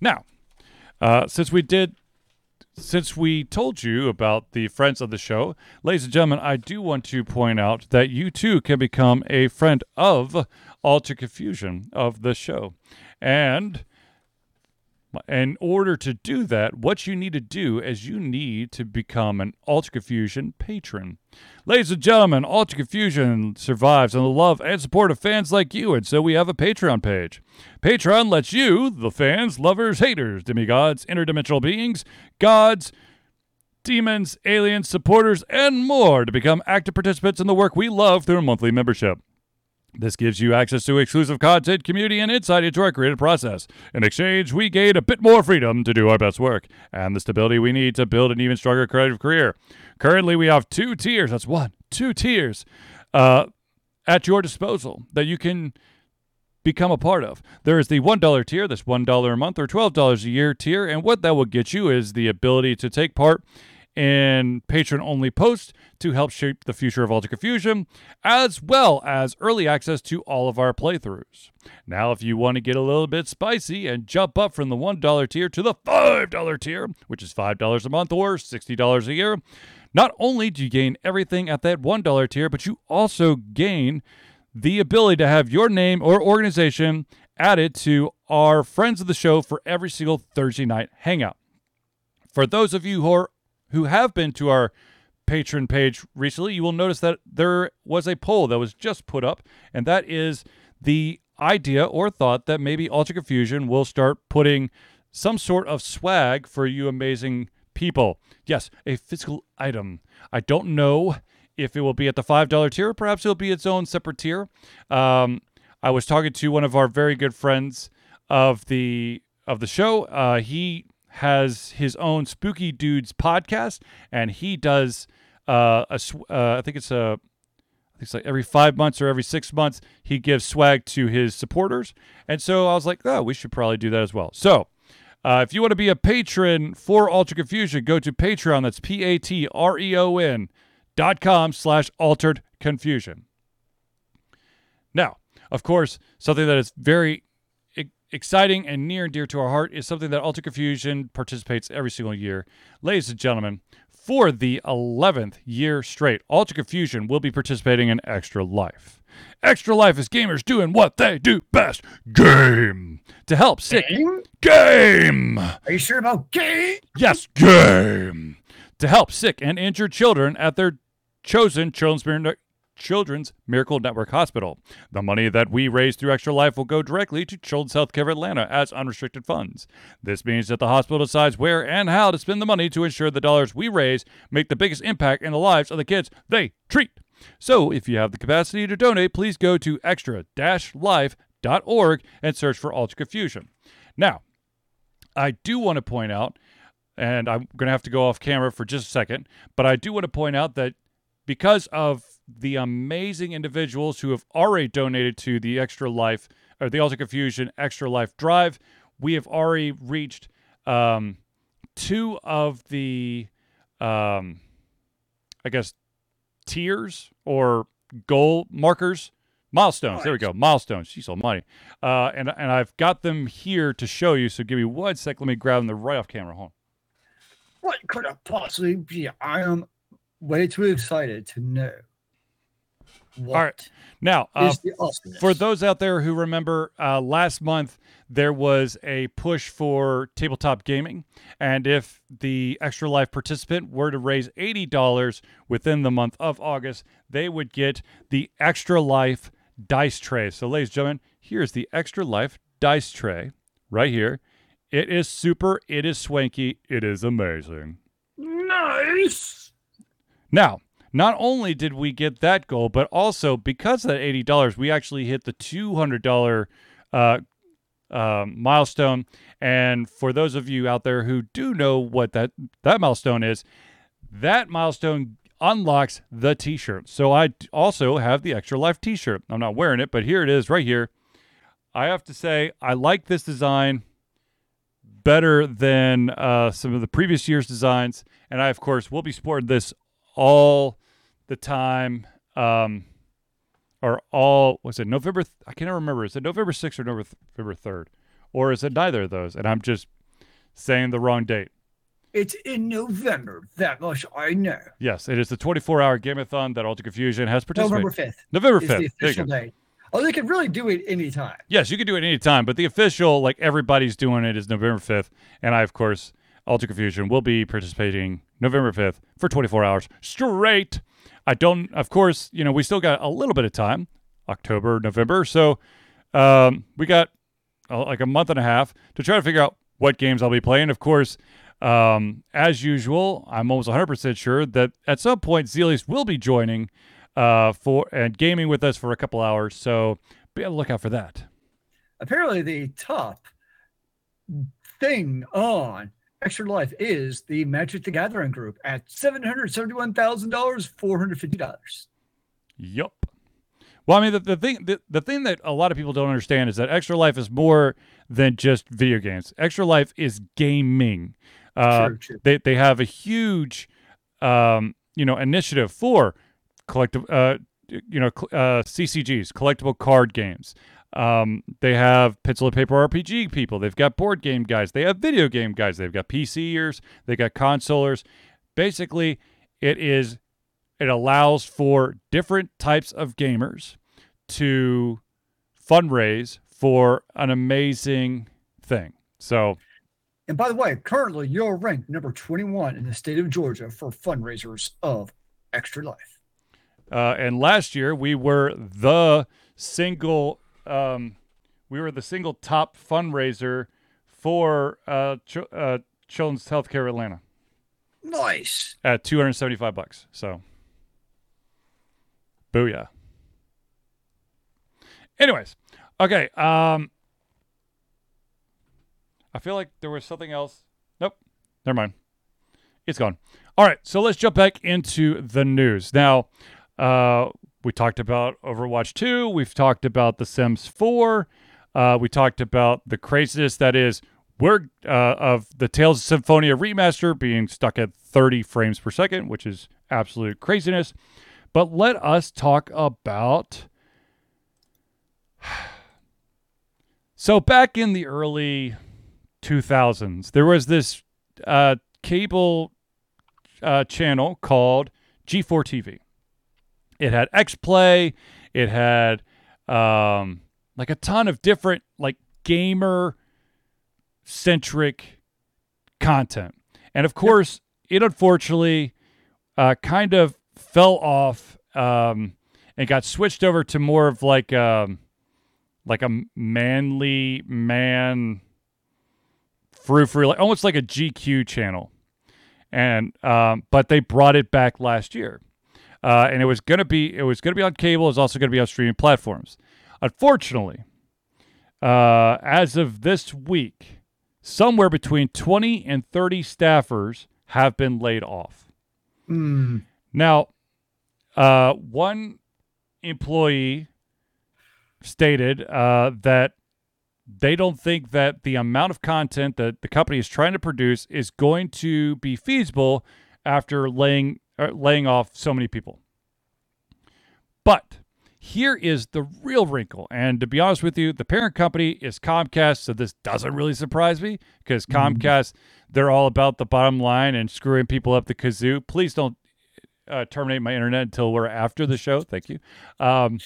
Now, uh, since we did since we told you about the friends of the show, ladies and gentlemen, I do want to point out that you too can become a friend of Alter Confusion of the show. And in order to do that, what you need to do is you need to become an Alter Confusion patron. Ladies and gentlemen, Alter Confusion survives on the love and support of fans like you, and so we have a Patreon page. Patreon lets you, the fans, lovers, haters, demigods, interdimensional beings, gods, demons, aliens, supporters, and more to become active participants in the work we love through a monthly membership. This gives you access to exclusive content, community, and insight into our creative process. In exchange, we gain a bit more freedom to do our best work and the stability we need to build an even stronger creative career. Currently, we have two tiers. That's one, two tiers uh, at your disposal that you can become a part of. There is the $1 tier, that's $1 a month or $12 a year tier. And what that will get you is the ability to take part in patron only posts to help shape the future of Alter Confusion, as well as early access to all of our playthroughs. Now, if you want to get a little bit spicy and jump up from the $1 tier to the $5 tier, which is $5 a month or $60 a year, not only do you gain everything at that $1 tier, but you also gain the ability to have your name or organization added to our friends of the show for every single Thursday night hangout. For those of you who are who have been to our patron page recently, you will notice that there was a poll that was just put up, and that is the idea or thought that maybe Ultra Confusion will start putting some sort of swag for you amazing people. Yes, a physical item. I don't know if it will be at the $5 tier, perhaps it'll be its own separate tier. Um, I was talking to one of our very good friends of the of the show. Uh, he has his own Spooky Dudes podcast, and he does uh, a uh, I think it's a I think it's like every five months or every six months he gives swag to his supporters, and so I was like, oh, we should probably do that as well. So. Uh, if you want to be a patron for Alter Confusion, go to Patreon. That's P A T R E O N dot com slash altered confusion. Now, of course, something that is very exciting and near and dear to our heart is something that Alter Confusion participates every single year. Ladies and gentlemen, for the 11th year straight, Alter Confusion will be participating in Extra Life. Extra Life is gamers doing what they do best game to help sick Game? game. Are you sure about game? Yes, game to help sick and injured children at their chosen children's Children's Miracle Network Hospital. The money that we raise through Extra Life will go directly to Children's Healthcare Atlanta as unrestricted funds. This means that the hospital decides where and how to spend the money to ensure the dollars we raise make the biggest impact in the lives of the kids they treat. So, if you have the capacity to donate, please go to extra-life.org and search for Alter Confusion. Now, I do want to point out, and I'm going to have to go off camera for just a second, but I do want to point out that because of the amazing individuals who have already donated to the Extra Life or the Alter Confusion Extra Life Drive. We have already reached um, two of the, um, I guess, tiers or goal markers, milestones. There we go, milestones. She's almighty. Uh, and and I've got them here to show you. So give me one sec. Let me grab them the right off camera. Hold on. What could it possibly be? I am way too excited to know. What All right. Now, uh, is the awesomeness? for those out there who remember, uh, last month there was a push for tabletop gaming, and if the Extra Life participant were to raise eighty dollars within the month of August, they would get the Extra Life dice tray. So, ladies and gentlemen, here's the Extra Life dice tray right here. It is super. It is swanky. It is amazing. nice. Now, not only did we get that goal, but also because of that eighty dollars, we actually hit the two hundred dollar uh, uh, milestone. And for those of you out there who do know what that that milestone is, that milestone unlocks the T-shirt. So I also have the Extra Life T-shirt. I'm not wearing it, but here it is, right here. I have to say, I like this design better than uh, some of the previous year's designs. And I, of course, will be sporting this all the time. Um, or all, was it November? Th- I can't remember. Is it November 6th or November, 3rd? Or is it neither of those? And I'm just saying the wrong date. It's in November. That much I know. Yes, it is the 24 hour Gameathon that Ultra Confusion has participated. November 5th. November 5th. the official date. Oh, they can really do it anytime. Yes, you can do it anytime, but the official, like everybody's doing it, is November 5th. And I, of course, Ultra Confusion will be participating November 5th for 24 hours straight. I don't, of course, you know, we still got a little bit of time, October, November. So um, we got uh, like a month and a half to try to figure out what games I'll be playing. Of course, um, as usual, I'm almost 100% sure that at some point Zelius will be joining uh, for and gaming with us for a couple hours. So be on the lookout for that. Apparently, the top thing on Extra Life is the Magic the Gathering group at $771,000, $450. Yup. Well, I mean, the, the thing the, the thing that a lot of people don't understand is that Extra Life is more than just video games. Extra Life is gaming. Uh, True, true. They they have a huge, um, you know, initiative for collective, uh, you know, uh, CCGs, collectible card games. Um, they have pencil and paper RPG people. They've got board game guys. They have video game guys. They've got PCers. They got consolers. Basically, it is it allows for different types of gamers to fundraise for an amazing thing. So And by the way, currently you're ranked number 21 in the state of Georgia for fundraisers of Extra Life. Uh, and last year we were the single, um, we were the single top fundraiser for uh, Ch- uh, Children's Healthcare Atlanta Nice. at 275 bucks. So, booyah. Anyways, okay. Um, I feel like there was something else. Nope. Never mind. It's gone. All right. So let's jump back into the news. Now, uh, we talked about Overwatch 2. We've talked about The Sims 4. Uh, we talked about the craziness that is we're uh, of the Tales of Symphonia remaster being stuck at 30 frames per second, which is absolute craziness. But let us talk about. So back in the early 2000s, there was this uh, cable uh, channel called G4 TV. It had X Play, It had um, like a ton of different like gamer centric content, and of course, it unfortunately uh, kind of fell off um, and got switched over to more of like um, like a manly man frou frou, like almost like a GQ channel. And um, but they brought it back last year, uh, and it was gonna be it was gonna be on cable. It was also gonna be on streaming platforms. Unfortunately, uh, as of this week, somewhere between twenty and thirty staffers have been laid off. Mm. Now, uh, one employee stated uh, that they don't think that the amount of content that the company is trying to produce is going to be feasible after laying uh, laying off so many people. But here is the real wrinkle, and to be honest with you, the parent company is Comcast, so this doesn't really surprise me because Comcast they're all about the bottom line and screwing people up the kazoo. Please don't uh, terminate my internet until we're after the show. Thank you. Um,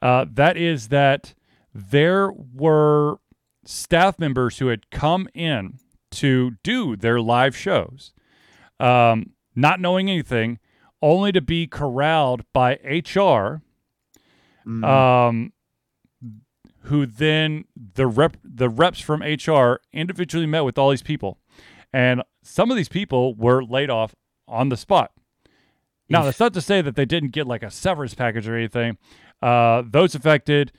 uh, that is that there were staff members who had come in to do their live shows, um, not knowing anything, only to be corralled by HR, Mm. um, who then the rep the reps from HR individually met with all these people, and some of these people were laid off on the spot. Now, that's not to say that they didn't get like a severance package or anything. Uh, those affected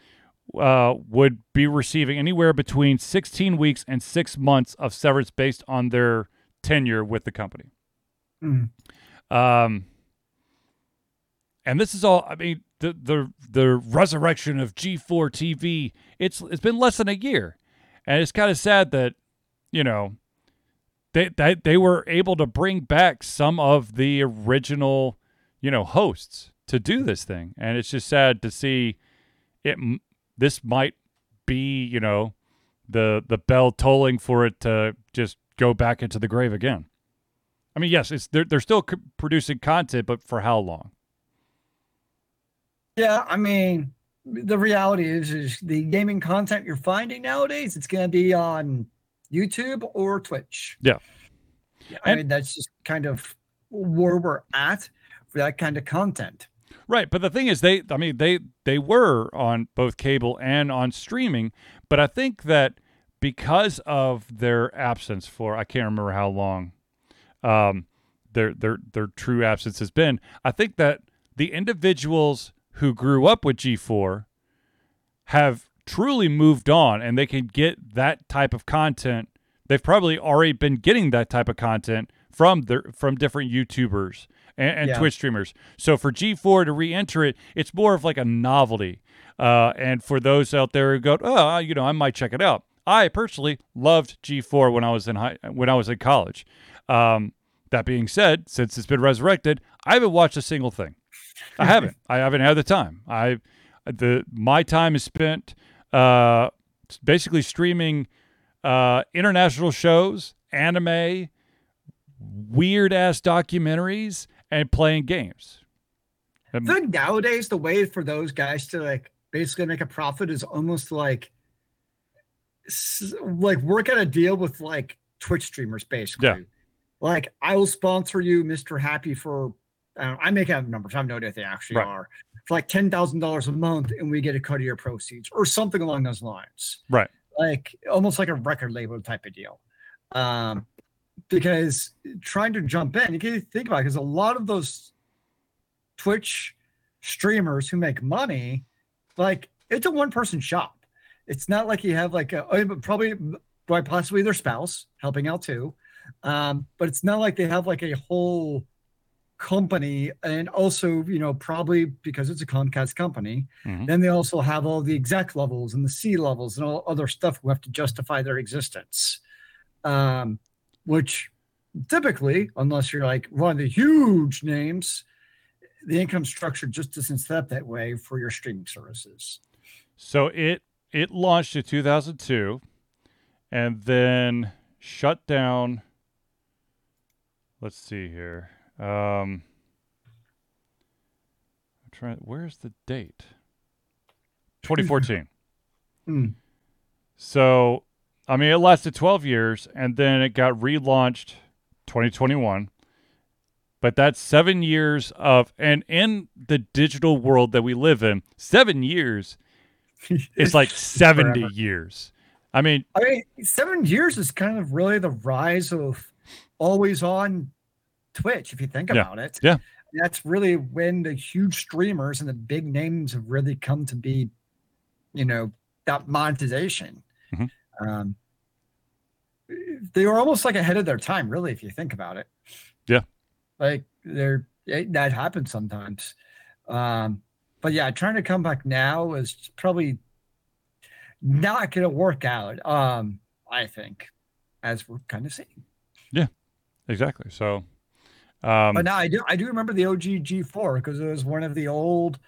uh, would be receiving anywhere between 16 weeks and six months of severance based on their tenure with the company. Mm. Um, and this is all. I mean, the the the resurrection of G4 TV. It's it's been less than a year, and it's kind of sad that you know they, they they were able to bring back some of the original, you know, hosts to do this thing, and it's just sad to see it. This might be, you know, the the bell tolling for it to just go back into the grave again. I mean, yes, it's they're they're still c- producing content, but for how long? Yeah, I mean, the reality is, is the gaming content you're finding nowadays, it's going to be on YouTube or Twitch. Yeah. I and, mean, that's just kind of where we're at for that kind of content. Right, but the thing is, they, I mean, they they were on both cable and on streaming, but I think that because of their absence for I can't remember how long, um, their their their true absence has been. I think that the individuals who grew up with G4 have truly moved on and they can get that type of content. They've probably already been getting that type of content from their from different YouTubers and, and yeah. Twitch streamers. So for G4 to re-enter it, it's more of like a novelty. Uh, and for those out there who go, oh, you know, I might check it out. I personally loved G4 when I was in high, when I was in college. Um, that being said, since it's been resurrected, I haven't watched a single thing. I haven't. I haven't had the time. I the my time is spent uh, basically streaming uh, international shows, anime, weird ass documentaries, and playing games. I think nowadays the way for those guys to like basically make a profit is almost like like work out a deal with like Twitch streamers basically. Yeah. Like I will sponsor you, Mr. Happy, for I, I make out numbers. I have no idea if they actually right. are. For like ten thousand dollars a month, and we get a cut of your proceeds, or something along those lines. Right. Like almost like a record label type of deal. Um, because trying to jump in, you can think about it, because a lot of those Twitch streamers who make money, like it's a one person shop. It's not like you have like a oh, probably possibly their spouse helping out too. Um, but it's not like they have like a whole company and also you know probably because it's a comcast company mm-hmm. then they also have all the exec levels and the c levels and all other stuff who have to justify their existence um, which typically unless you're like one of the huge names the income structure just isn't set up that way for your streaming services so it it launched in 2002 and then shut down let's see here um, I'm trying. Where's the date? 2014. mm. So, I mean, it lasted 12 years, and then it got relaunched 2021. But that's seven years of, and in the digital world that we live in, seven years is like 70 years. I mean, I mean, seven years is kind of really the rise of always on Twitch, if you think yeah. about it. Yeah. That's really when the huge streamers and the big names have really come to be, you know, that monetization. Mm-hmm. Um, they were almost like ahead of their time, really, if you think about it. Yeah. Like they're it, that happens sometimes. Um, but yeah, trying to come back now is probably not going to work out. Um, I think, as we're kind of seeing. Yeah, exactly. So um, but now I do I do remember the OG G4 because it was one of the old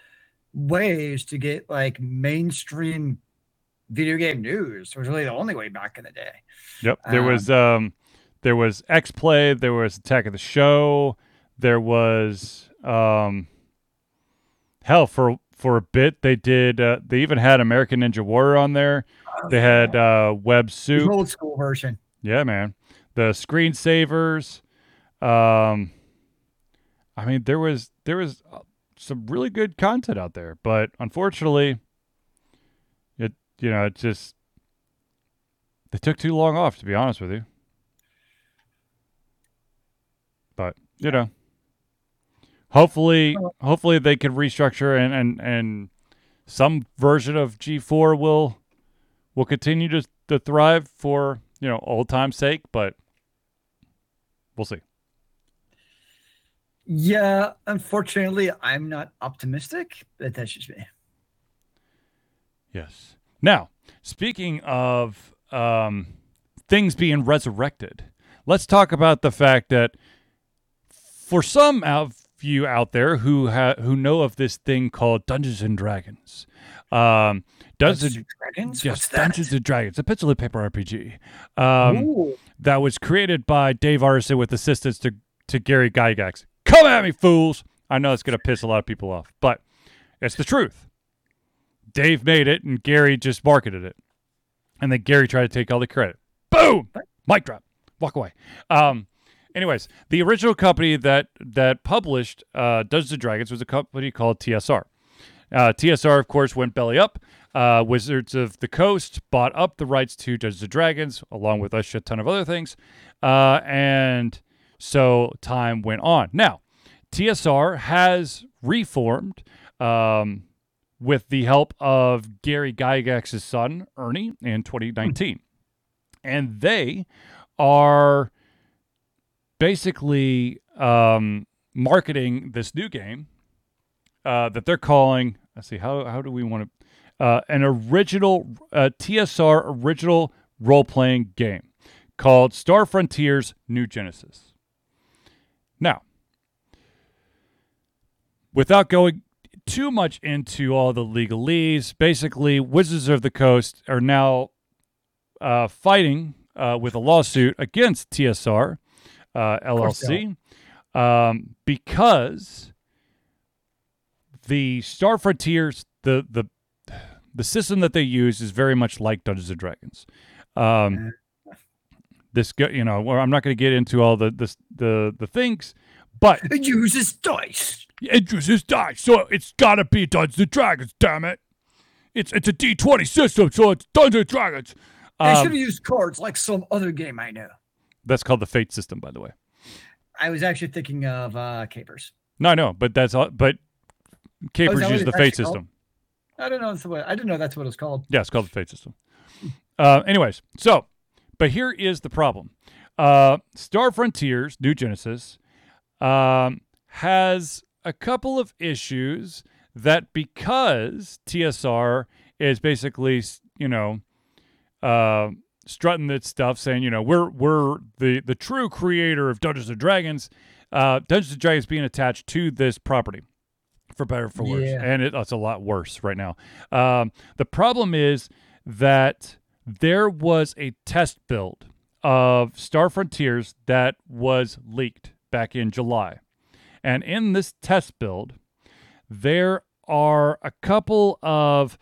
ways to get like mainstream video game news. It was really the only way back in the day. Yep. There um, was um there was X Play, there was Attack of the Show, there was um hell for for a bit they did uh, they even had American Ninja Warrior on there. Oh, they had uh Web Soup. old school version. Yeah, man. The screensavers. Um I mean, there was there was uh, some really good content out there, but unfortunately, it you know it just they took too long off. To be honest with you, but you know, hopefully, hopefully they can restructure and and and some version of G4 will will continue to to thrive for you know old time's sake, but we'll see. Yeah, unfortunately, I'm not optimistic, but that's just me. Yes. Now, speaking of um, things being resurrected, let's talk about the fact that for some of you out there who ha- who know of this thing called Dungeons and Dragons, um, Dungeons, and Dragons. yes, What's that? Dungeons and Dragons, a pencil and paper RPG, um, that was created by Dave Arneson with assistance to to Gary Gygax. Come at me, fools! I know it's gonna piss a lot of people off, but it's the truth. Dave made it, and Gary just marketed it, and then Gary tried to take all the credit. Boom! Mic drop. Walk away. Um, anyways, the original company that that published uh, Dungeons and Dragons was a company called TSR. Uh, TSR, of course, went belly up. Uh, Wizards of the Coast bought up the rights to Dungeons and Dragons, along with a shit ton of other things. Uh, and so time went on. Now, TSR has reformed um, with the help of Gary Gygax's son, Ernie, in 2019. And they are basically um, marketing this new game uh, that they're calling. Let's see how how do we want to uh, an original uh, TSR original role playing game called Star Frontiers New Genesis. Now, without going too much into all the legalese, basically Wizards of the Coast are now uh, fighting uh, with a lawsuit against TSR uh, LLC um, because the Star Frontiers the the the system that they use is very much like Dungeons and Dragons. Um, this you know, well, I'm not going to get into all the the the, the things, but It uses dice. it uses dice, so it's got to be Dungeons and Dragons. Damn it! It's it's a D20 system, so it's Dungeons and Dragons. They Um, should have used cards like some other game I know. That's called the Fate system, by the way. I was actually thinking of uh capers. No, I know, but that's all. But Capers Oh, use the Fate actually called? system. I don't know. That's what I didn't know that's what it's called. Yeah, it's called the Fate system. Uh, anyways, so, but here is the problem. Uh, Star Frontiers, New Genesis, um, has a couple of issues that because TSR is basically, you know, uh, strutting its stuff, saying, you know, we're we're the the true creator of Dungeons and Dragons. Uh, Dungeons and Dragons being attached to this property, for better or for worse, Yeah. and it, it's a lot worse right now. Um, the problem is that there was a test build of Star Frontiers that was leaked back in July, and in this test build, there are a couple of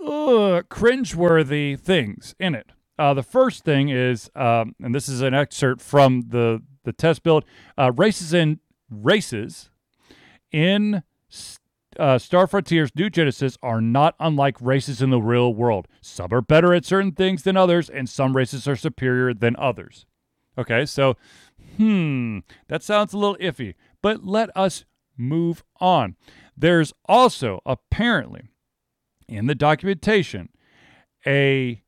uh, cringeworthy things in it. Uh, the first thing is, um, and this is an excerpt from the the test build: uh, races in races in uh, Star Frontiers New Genesis are not unlike races in the real world. Some are better at certain things than others, and some races are superior than others. Okay, so hmm, that sounds a little iffy, but let us move on. There's also apparently in the documentation a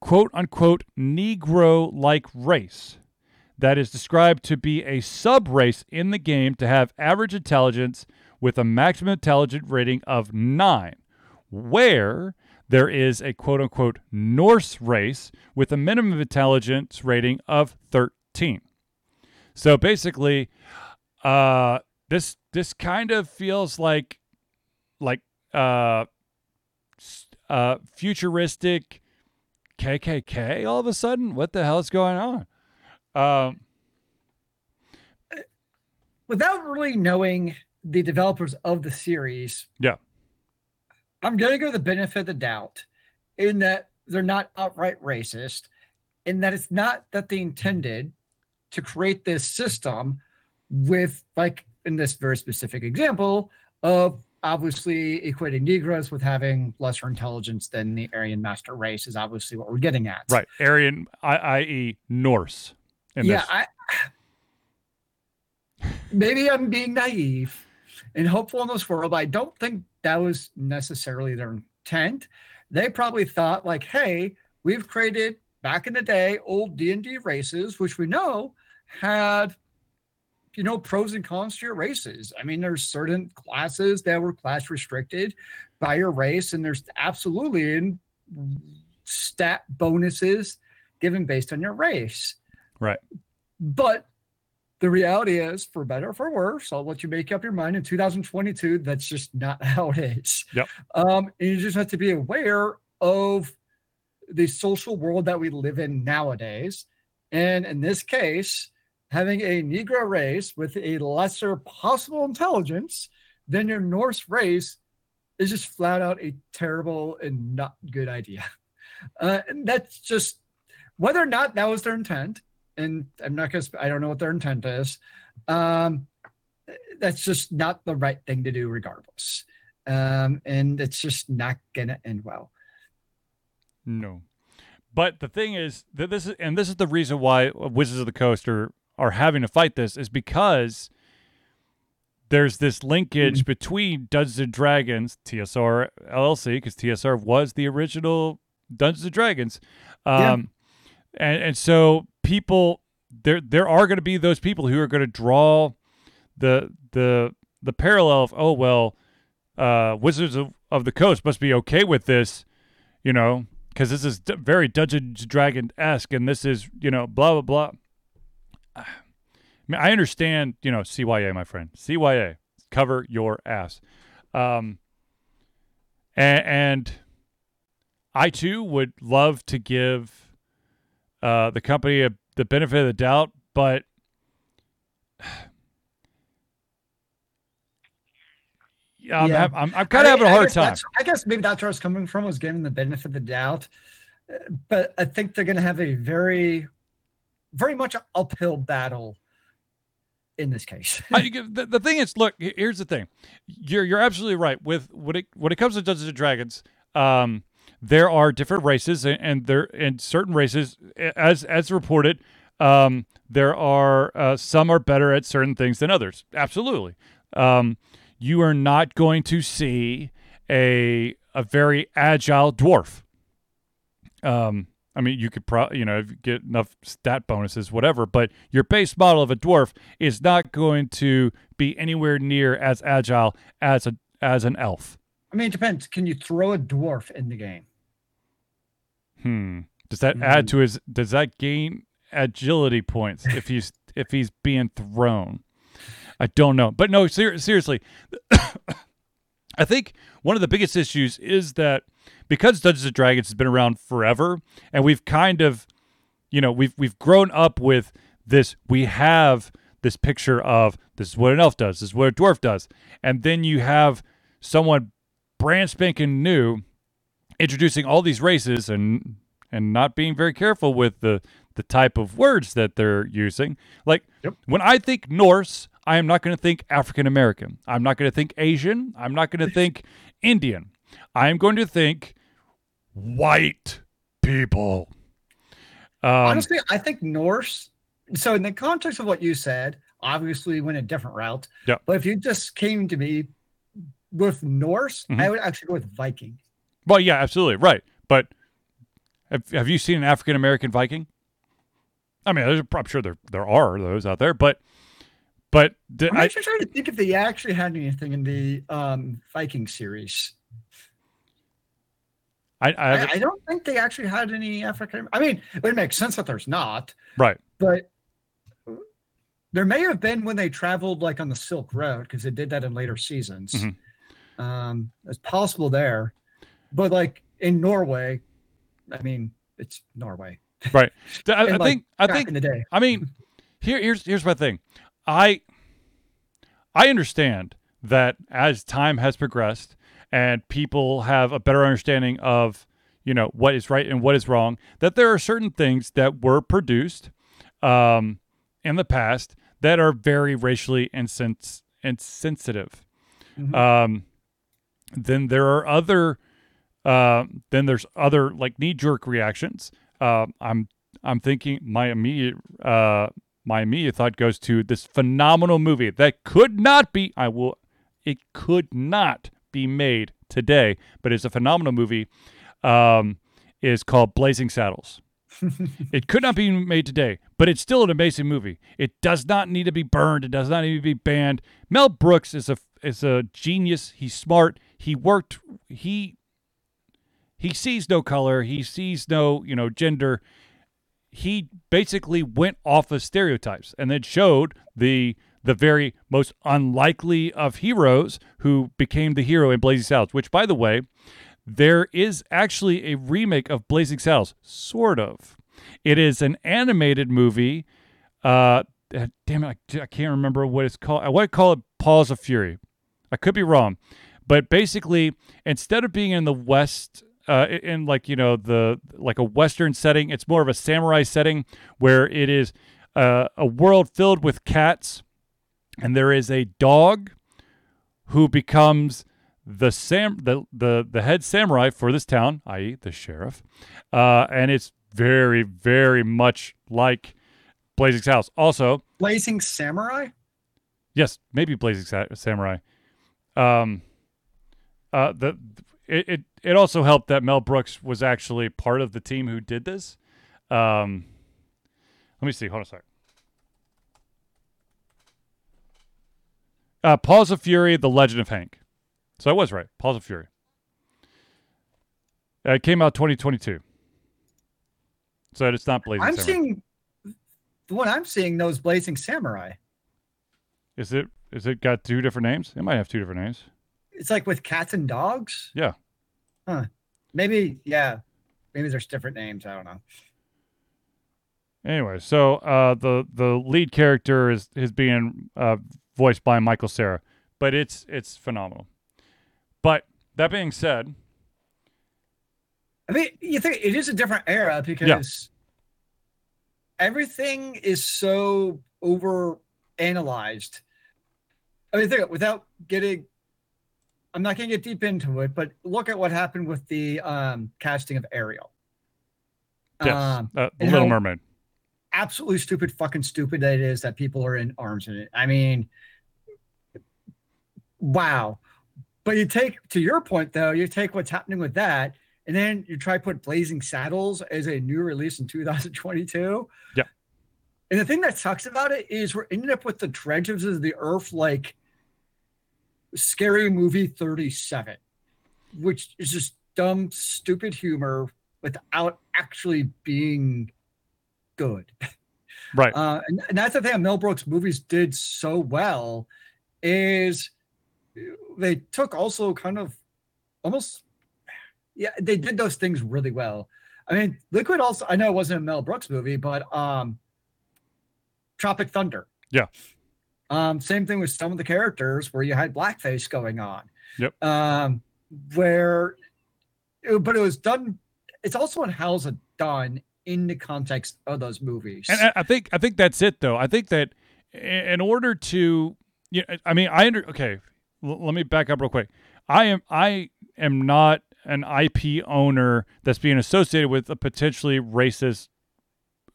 quote unquote Negro like race that is described to be a sub race in the game to have average intelligence with a maximum intelligence rating of nine, where there is a quote unquote Norse race with a minimum intelligence rating of 13. So basically, uh, this this kind of feels like like uh, uh, futuristic KKK. All of a sudden, what the hell is going on? Um, Without really knowing the developers of the series, Yeah. I'm gonna go the benefit of the doubt in that they're not outright racist, in that it's not that they intended to create this system with like in this very specific example of obviously equating Negroes with having lesser intelligence than the Aryan master race is obviously what we're getting at. right, Aryan, I- i.e., Norse. In yeah. I maybe I'm being naive and hopeful in this world. But I don't think that was necessarily their intent. They probably thought like, hey, we've created back in the day old D and D races, which we know had you know pros and cons to your races. I mean, there's certain classes that were class restricted by your race, and there's absolutely in stat bonuses given based on your race. Right. But the reality is, for better or for worse, I'll let you make up your mind. In 2022, that's just not how it is. Yep. Um, and you just have to be aware of the social world that we live in nowadays. And in this case, having a Negro race with a lesser possible intelligence than your Norse race is just flat out a terrible and not good idea. Uh, and that's just whether or not that was their intent. And I'm not going to, I don't know what their intent is. Um, that's just not the right thing to do, regardless. Um, and it's just not going to end well. No. But the thing is that this is, and this is the reason why Wizards of the Coast are, are having to fight this is because there's this linkage mm-hmm. between Dungeons and Dragons, TSR LLC, because TSR was the original Dungeons and Dragons. Um, yeah. and, and so people there there are going to be those people who are going to draw the the the parallel of oh well uh, Wizards of, of the Coast must be okay with this, you know, because this is d- very Dungeons Dragon esque, and this is you know blah blah blah. I mean, I understand, you know, CYA, my friend, CYA, cover your ass, um, and, and I too would love to give uh, the company a, the benefit of the doubt, but yeah, I'm, yeah. I'm, I'm kind of having a hard time. I guess maybe that's where I was coming from was giving the benefit of the doubt, but I think they're going to have a very, very much uphill battle in this case. I, the, the thing is, look, here's the thing. You're you're absolutely right with when it when it comes to Dungeons and Dragons. Um, there are different races, and there in certain races, as as reported, um, there are uh, some are better at certain things than others. Absolutely, um, you are not going to see a a very agile dwarf. Um, I mean, you could probably, you know, get enough stat bonuses, whatever, but your base model of a dwarf is not going to be anywhere near as agile as a as an elf. I mean, it depends. Can you throw a dwarf in the game? Hmm. Does that mm. add to his? Does that gain agility points if he's if he's being thrown? I don't know, but no. Ser- seriously, I think one of the biggest issues is that because Dungeons and Dragons has been around forever, and we've kind of, you know, we've we've grown up with this. We have this picture of this is what an elf does, this is what a dwarf does, and then you have someone brand spanking new introducing all these races and and not being very careful with the the type of words that they're using. Like yep. when I think Norse, I am not going to think African American. I'm not going to think Asian. I'm not going to think Indian. I am going to think white people. Um, Honestly, I think Norse. So, in the context of what you said, obviously went a different route. Yeah. But if you just came to me with Norse, mm-hmm. I would actually go with Viking. Well, yeah, absolutely right. But have, have you seen an African American Viking? I mean, I'm sure there there are those out there, but but did, I'm actually I, trying to think if they actually had anything in the um, Viking series. I I, I, I, don't think they actually had any African. I mean, it would make sense that there's not, right? But there may have been when they traveled like on the Silk Road because they did that in later seasons. Mm-hmm. Um, it's possible there, but like in Norway, I mean, it's Norway. Right. I, I like think. I think. In the day. I mean, here, here's here's my thing. I I understand that as time has progressed and people have a better understanding of you know what is right and what is wrong, that there are certain things that were produced um, in the past that are very racially insens- insensitive. Mm-hmm. Um, then there are other uh, then there's other like knee jerk reactions. Uh, I'm I'm thinking my immediate uh, my immediate thought goes to this phenomenal movie that could not be I will it could not be made today, but it's a phenomenal movie. Um, is called Blazing Saddles. it could not be made today, but it's still an amazing movie. It does not need to be burned. It does not need to be banned. Mel Brooks is a is a genius. He's smart. He worked. He he sees no color. He sees no, you know, gender. he basically went off of stereotypes and then showed the the very most unlikely of heroes who became the hero in Blazing Saddles, which by the way, there is actually a remake of Blazing Saddles, sort of. It is an animated movie. Uh, damn it, I, I can't remember what it's called. I want to call it Paws of Fury. I could be wrong, but basically, instead of being in the West, uh, in like you know the like a Western setting, it's more of a samurai setting where it is uh, a world filled with cats, and there is a dog who becomes the sam the the, the head samurai for this town, i.e., the sheriff, uh, and it's very very much like Blazing's house. Also, Blazing Samurai. Yes, maybe Blazing Sa- Samurai. Um, uh, the it, it it also helped that Mel Brooks was actually part of the team who did this. Um, let me see. Hold on a sec. Uh, Paws of Fury: The Legend of Hank. So I was right. Paws of Fury. Uh, it came out 2022. So it's not Blazing. I'm Samurai. seeing the one I'm seeing those Blazing Samurai. Is it is it got two different names? It might have two different names. It's like with cats and dogs. Yeah. Huh. Maybe yeah. Maybe there's different names. I don't know. Anyway, so uh, the the lead character is is being uh, voiced by Michael Cera, but it's it's phenomenal. But that being said, I mean, you think it is a different era because everything is so over analyzed. I mean, think without getting, I'm not going to get deep into it, but look at what happened with the um, casting of Ariel. yes, Um, uh, the Little how- Mermaid. Absolutely stupid, fucking stupid that it is that people are in arms in it. I mean, wow. But you take to your point though, you take what's happening with that, and then you try to put Blazing Saddles as a new release in 2022. Yeah. And the thing that sucks about it is we're ending up with the dredges of the earth like scary movie 37, which is just dumb, stupid humor without actually being good. Right. Uh, and, and that's the thing that Mel Brooks movies did so well is they took also kind of almost yeah they did those things really well. I mean, Liquid also I know it wasn't a Mel Brooks movie, but um, Tropic Thunder. Yeah. Um, same thing with some of the characters where you had blackface going on. Yep. Um, where, but it was done. It's also on how's it done in the context of those movies. And I- think I think that's it though. I think that in order to you know, I mean I under okay, l- let me back up real quick. I am I am not an IP owner that's being associated with a potentially racist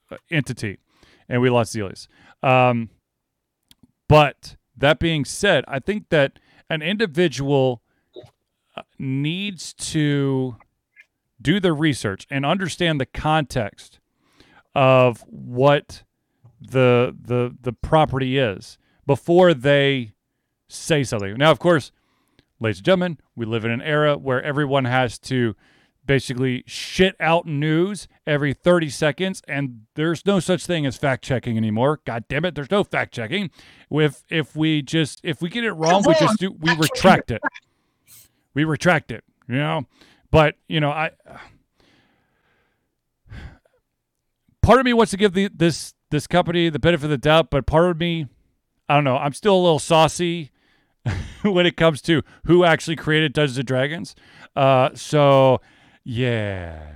uh, entity. And we lost Zelius. Um but that being said, I think that an individual uh, needs to do the research and understand the context of what the the the property is before they say something. Now, of course, ladies and gentlemen, we live in an era where everyone has to basically shit out news every 30 seconds and there's no such thing as fact checking anymore. God damn it there's no fact checking. If if we just if we get it wrong we just do we retract it. We retract it you know but you know i part of me wants to give the this this company the benefit of the doubt but part of me i don't know i'm still a little saucy when it comes to who actually created dungeons and dragons uh so yeah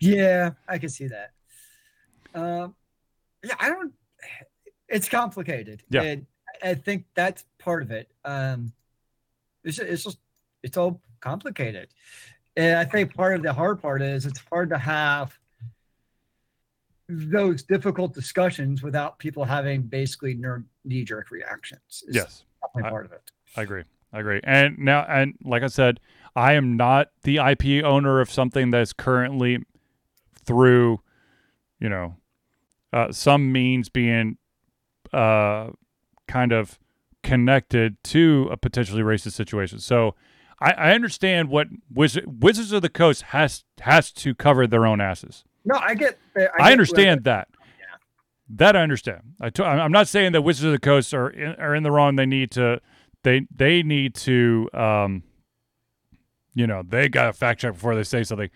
Yeah, I can see that. Um, yeah, I don't. It's complicated. Yeah. and I think that's part of it. Um, it's it's just it's all complicated, and I think part of the hard part is it's hard to have those difficult discussions without people having basically knee jerk reactions. yes I- part of it. I agree. I agree. And now, and like I said, I am not the IP owner of something that's currently through, you know, uh, some means being uh, kind of connected to a potentially racist situation. So I, I understand what Wizard, Wizards of the Coast has has to cover their own asses. No, I get. I, I, get understand that. Yeah. That I understand. I t- I'm not saying that Wizards of the Coast are in, are in the wrong. They need to. They they need to. Um, you know, they got to fact check before they say something.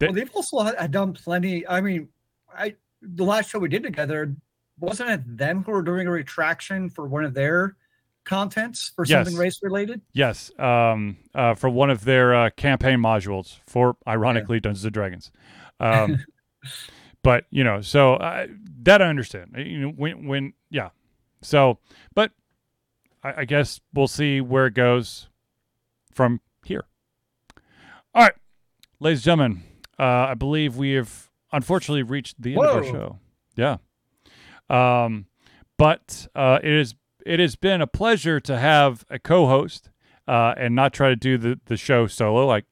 Well, they've also had done plenty. I mean, I the last show we did together wasn't it them who were doing a retraction for one of their contents for Yes. something race related? Yes, um, uh, for one of their uh, campaign modules for, ironically, Dungeons and Dragons. Um, but you know, so uh, that I understand. You know, when when yeah, so but I, I guess we'll see where it goes from here. All right, ladies and gentlemen, uh, I believe we have unfortunately reached the end of our show. Yeah, um, but uh, it is it has been a pleasure to have a co-host uh, and not try to do the, the show solo. Like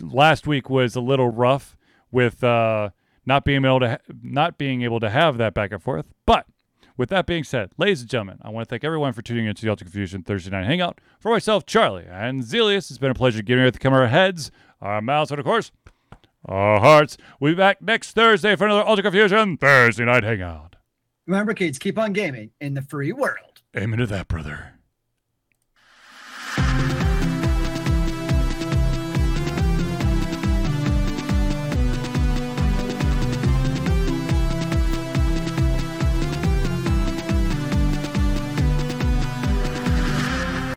last week was a little rough with uh, not being able to ha- not being able to have that back and forth. But with that being said, ladies and gentlemen, I want to thank everyone for tuning into the Ultra Confusion Thursday Night Hangout. For myself, Charlie, and Zelius, it's been a pleasure giving you the camera heads, our mouths, and of course, our hearts. We'll be back next Thursday for another Ultra Confusion Thursday Night Hangout. Remember, kids, keep on gaming in the free world. Amen to that, brother.